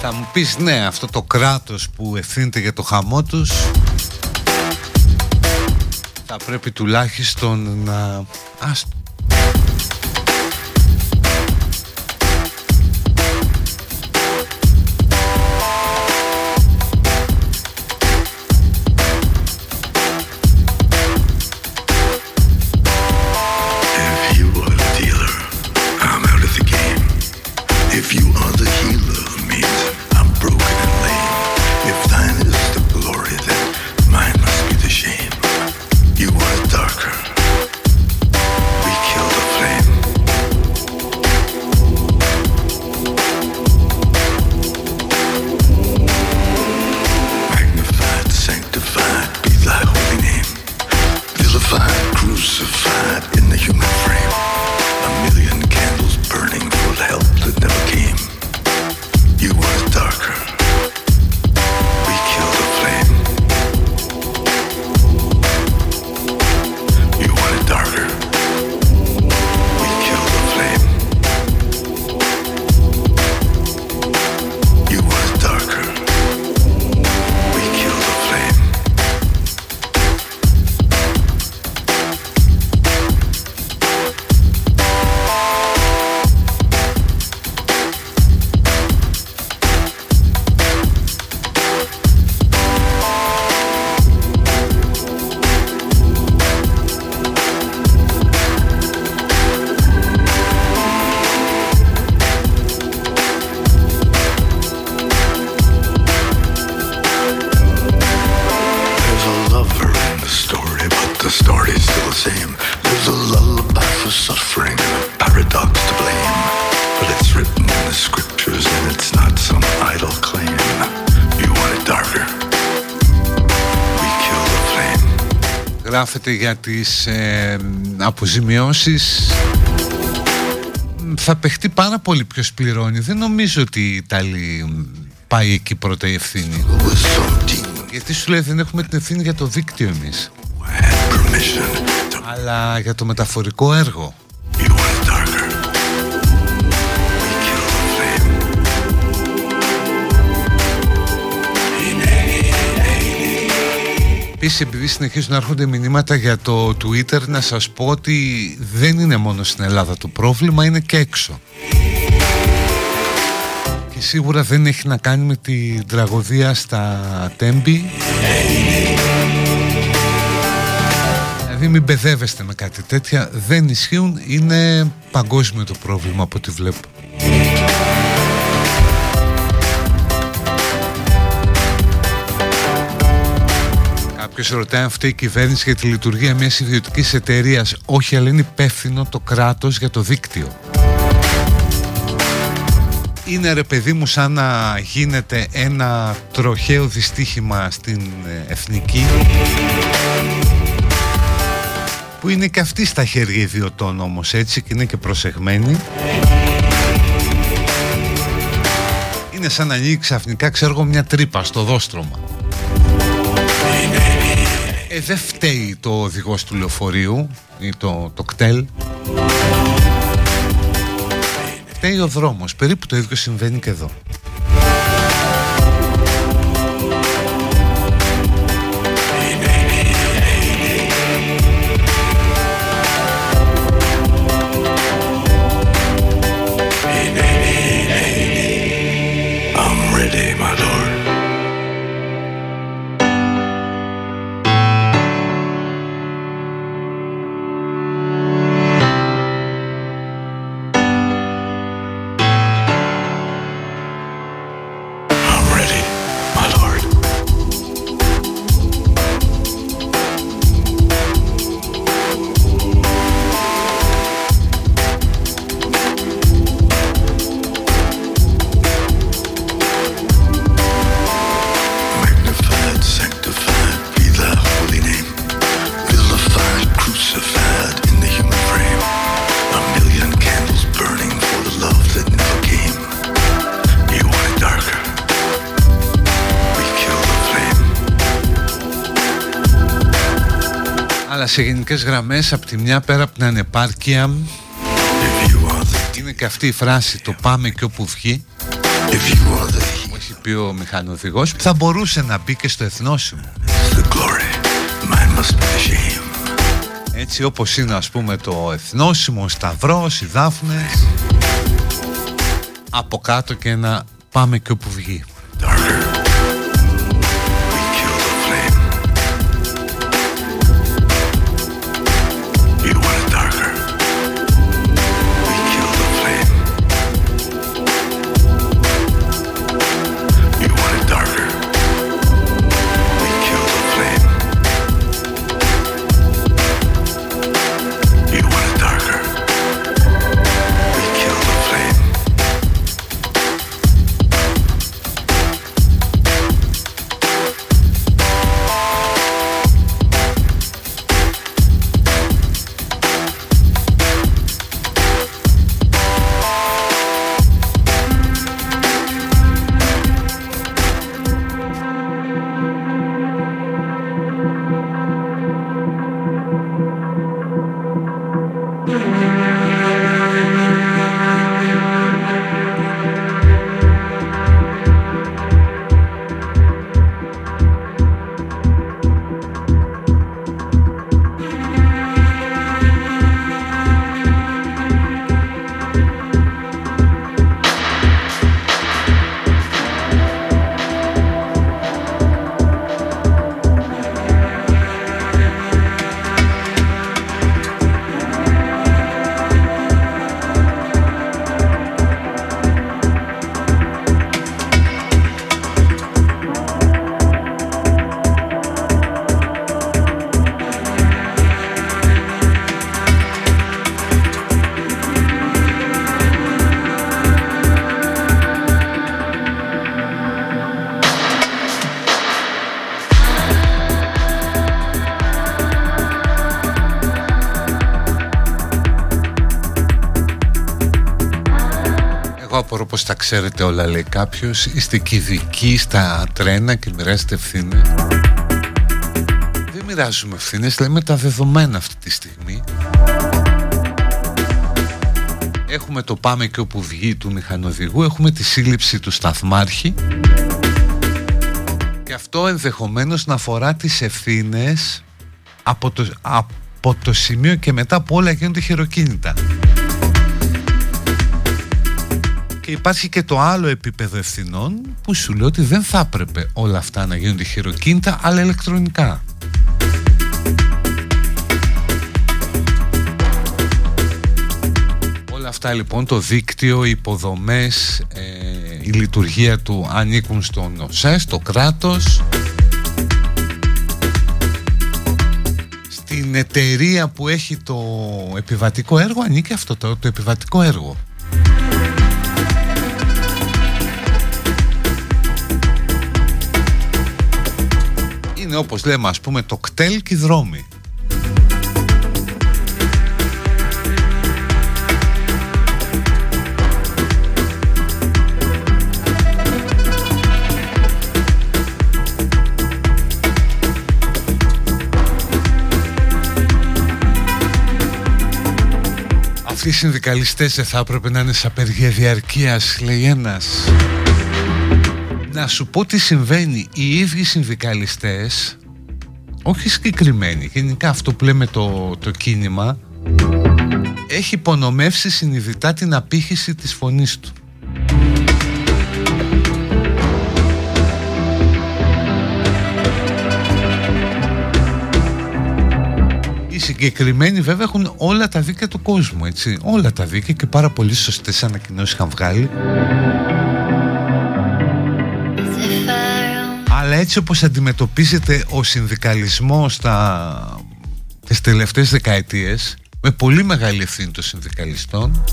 Θα μου πεις ναι αυτό το κράτος που ευθύνεται για το χαμό τους Θα πρέπει τουλάχιστον να... Άστο για τις ε, αποζημιώσεις θα παιχτεί πάρα πολύ ποιος πληρώνει δεν νομίζω ότι η Ιταλή πάει εκεί πρώτα η ευθύνη. Γιατί σου λέει δεν έχουμε την ευθύνη για το δίκτυο εμείς. Αλλά για το μεταφορικό έργο Επίσης, επειδή συνεχίζουν να έρχονται μηνύματα για το Twitter, να σας πω ότι δεν είναι μόνο στην Ελλάδα το πρόβλημα, είναι και έξω. Και σίγουρα δεν έχει να κάνει με την τραγωδία στα Τέμπη. Δηλαδή μην μπεδεύεστε με κάτι τέτοια, δεν ισχύουν, είναι παγκόσμιο το πρόβλημα από ό,τι βλέπω. Κάποιος ρωτάει αν φταίει η κυβέρνηση για τη λειτουργία μιας ιδιωτικής εταιρείας. Όχι, αλλά είναι υπεύθυνο το κράτος για το δίκτυο. Είναι ρε παιδί μου σαν να γίνεται ένα τροχαίο δυστύχημα στην ε, εθνική που είναι και αυτή στα χέρια ιδιωτών όμως έτσι και είναι και προσεγμένη είναι σαν να ανοίξει ξαφνικά ξέρω μια τρύπα στο δόστρωμα ε, δεν φταίει το οδηγός του λεωφορείου ή το, το κτέλ. Φταίει ο δρόμος. Περίπου το ίδιο συμβαίνει και εδώ. Αλλά σε γενικές γραμμές από τη μια πέρα από την ανεπάρκεια είναι και αυτή η φράση το πάμε και όπου βγει που έχει πει ο μηχανοδηγός που θα μπορούσε να μπει και στο εθνόσημο έτσι όπως είναι ας πούμε το εθνόσημο, ο σταυρός, οι δάφνες από κάτω και να πάμε και όπου βγει ξέρετε όλα λέει κάποιος. Είστε κηδικοί στα τρένα και μοιράζετε ευθύνε. Δεν μοιράζουμε ευθύνες, λέμε τα δεδομένα αυτή τη στιγμή. Έχουμε το πάμε και όπου βγει του μηχανοδηγού Έχουμε τη σύλληψη του σταθμάρχη. Και αυτό ενδεχομένως να αφορά τις ευθύνες από το, από το σημείο και μετά που όλα γίνονται χειροκίνητα υπάρχει και το άλλο επίπεδο ευθυνών που σου λέει ότι δεν θα έπρεπε όλα αυτά να γίνονται χειροκίνητα αλλά ηλεκτρονικά. Όλα αυτά λοιπόν το δίκτυο, οι υποδομές, ε, η λειτουργία του ανήκουν στον ΟΣΕ, στο κράτος Στην εταιρεία που έχει το επιβατικό έργο ανήκει αυτό το, το επιβατικό έργο είναι όπως λέμε ας πούμε το κτέλ και οι δρόμοι. Αυτοί οι συνδικαλιστές δεν θα έπρεπε να είναι σε απεργία διαρκείας λέει ένας να σου πω τι συμβαίνει. Οι ίδιοι συνδικαλιστές όχι συγκεκριμένοι γενικά αυτό που λέμε το, το κίνημα έχει υπονομεύσει συνειδητά την απήχηση της φωνής του. Οι συγκεκριμένοι βέβαια έχουν όλα τα δίκαια του κόσμου έτσι. Όλα τα δίκαια και πάρα πολύ σωστές ανακοινώσεις είχαν βγάλει έτσι όπως αντιμετωπίζεται ο συνδικαλισμός τα... τις τελευταίες δεκαετίες με πολύ μεγάλη ευθύνη των συνδικαλιστών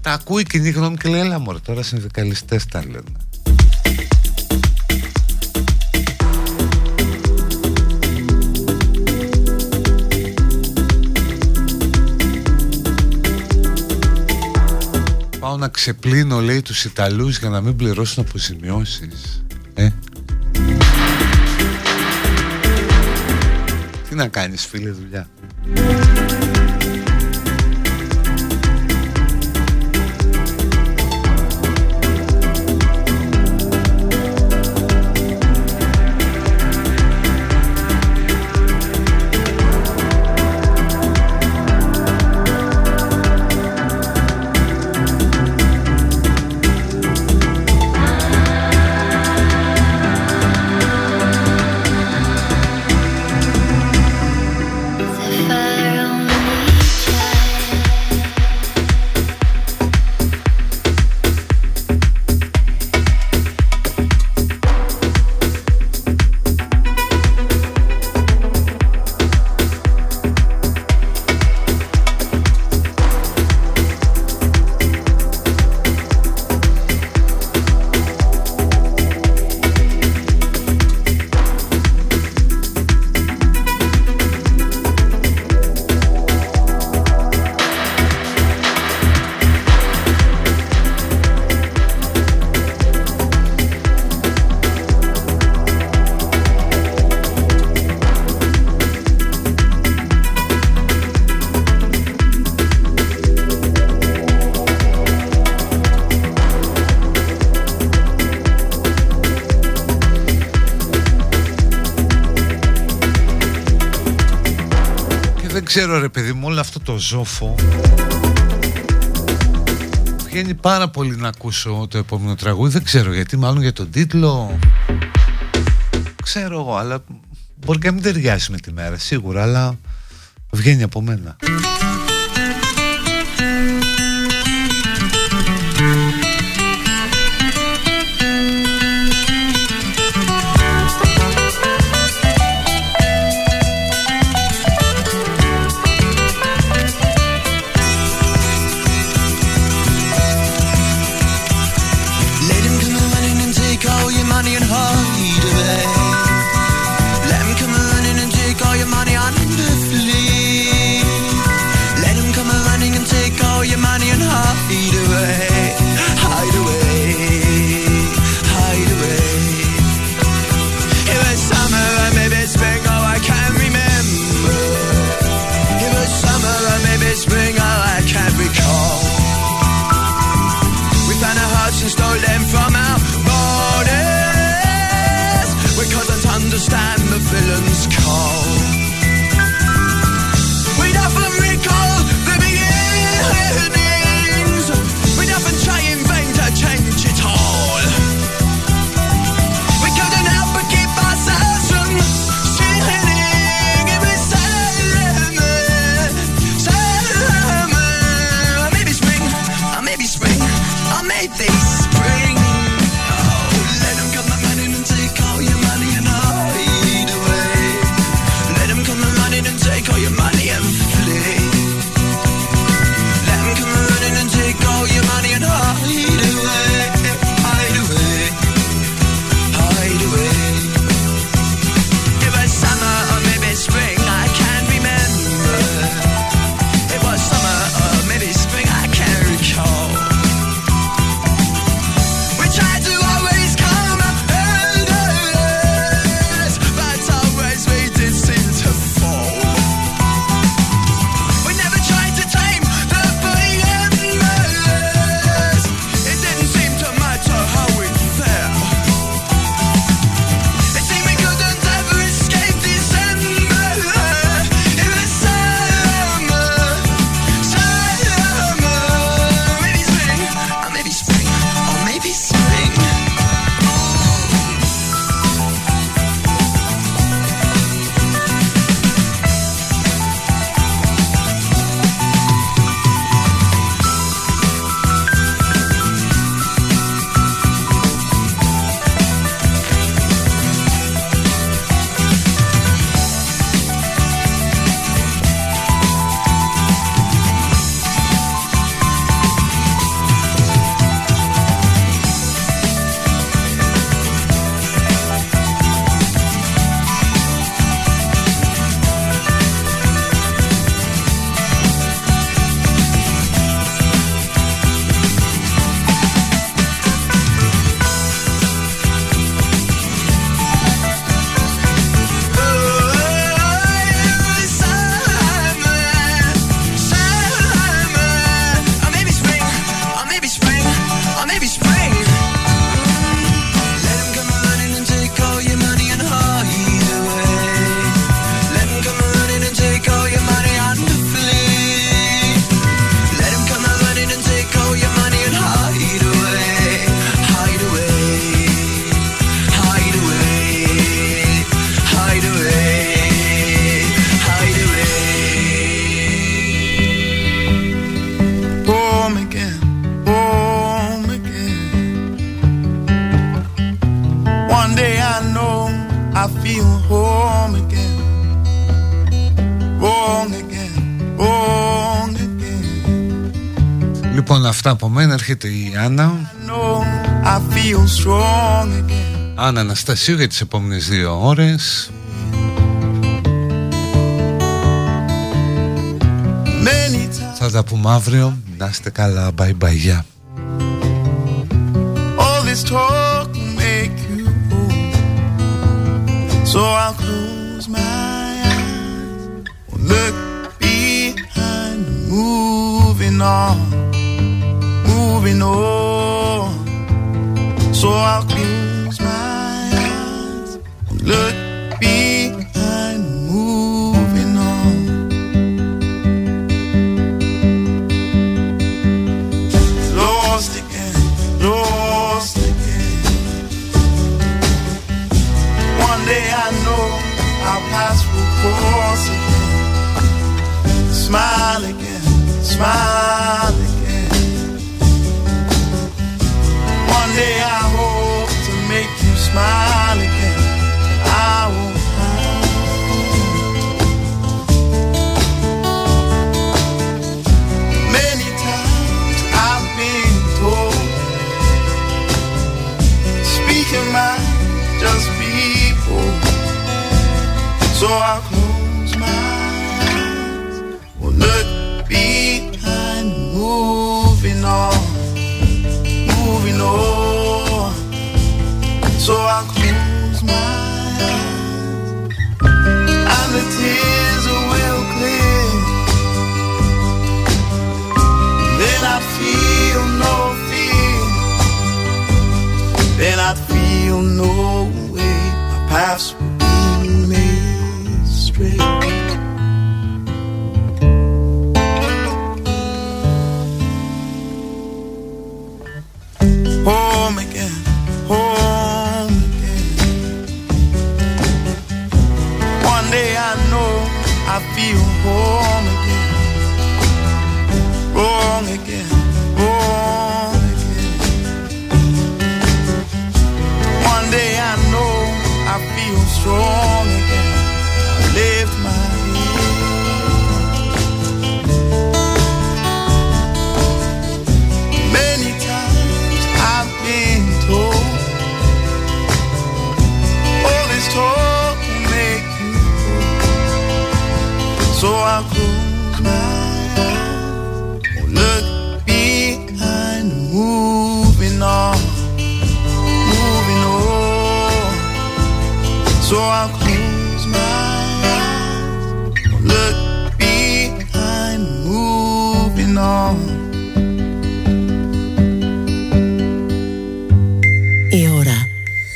τα ακούει η κοινή γνώμη και λέει έλα μωρέ τώρα συνδικαλιστές τα λένε Πάω να ξεπλύνω λέει τους Ιταλούς για να μην πληρώσουν αποζημιώσεις ε. Τι να κάνεις φίλε δουλειά ζόφο Βγαίνει πάρα πολύ να ακούσω το επόμενο τραγούδι. Δεν ξέρω γιατί μάλλον για τον τίτλο. Ξέρω εγώ αλλά μπορεί και να μην ταιριάσει με τη μέρα σίγουρα Αλλά βγαίνει από μένα αυτά από μένα έρχεται η Άννα. Άννα Αναστασίου για τις επόμενες δύο ώρες. Θα τα πούμε αύριο. Να είστε καλά. Bye bye. moving on. So I'll close my eyes look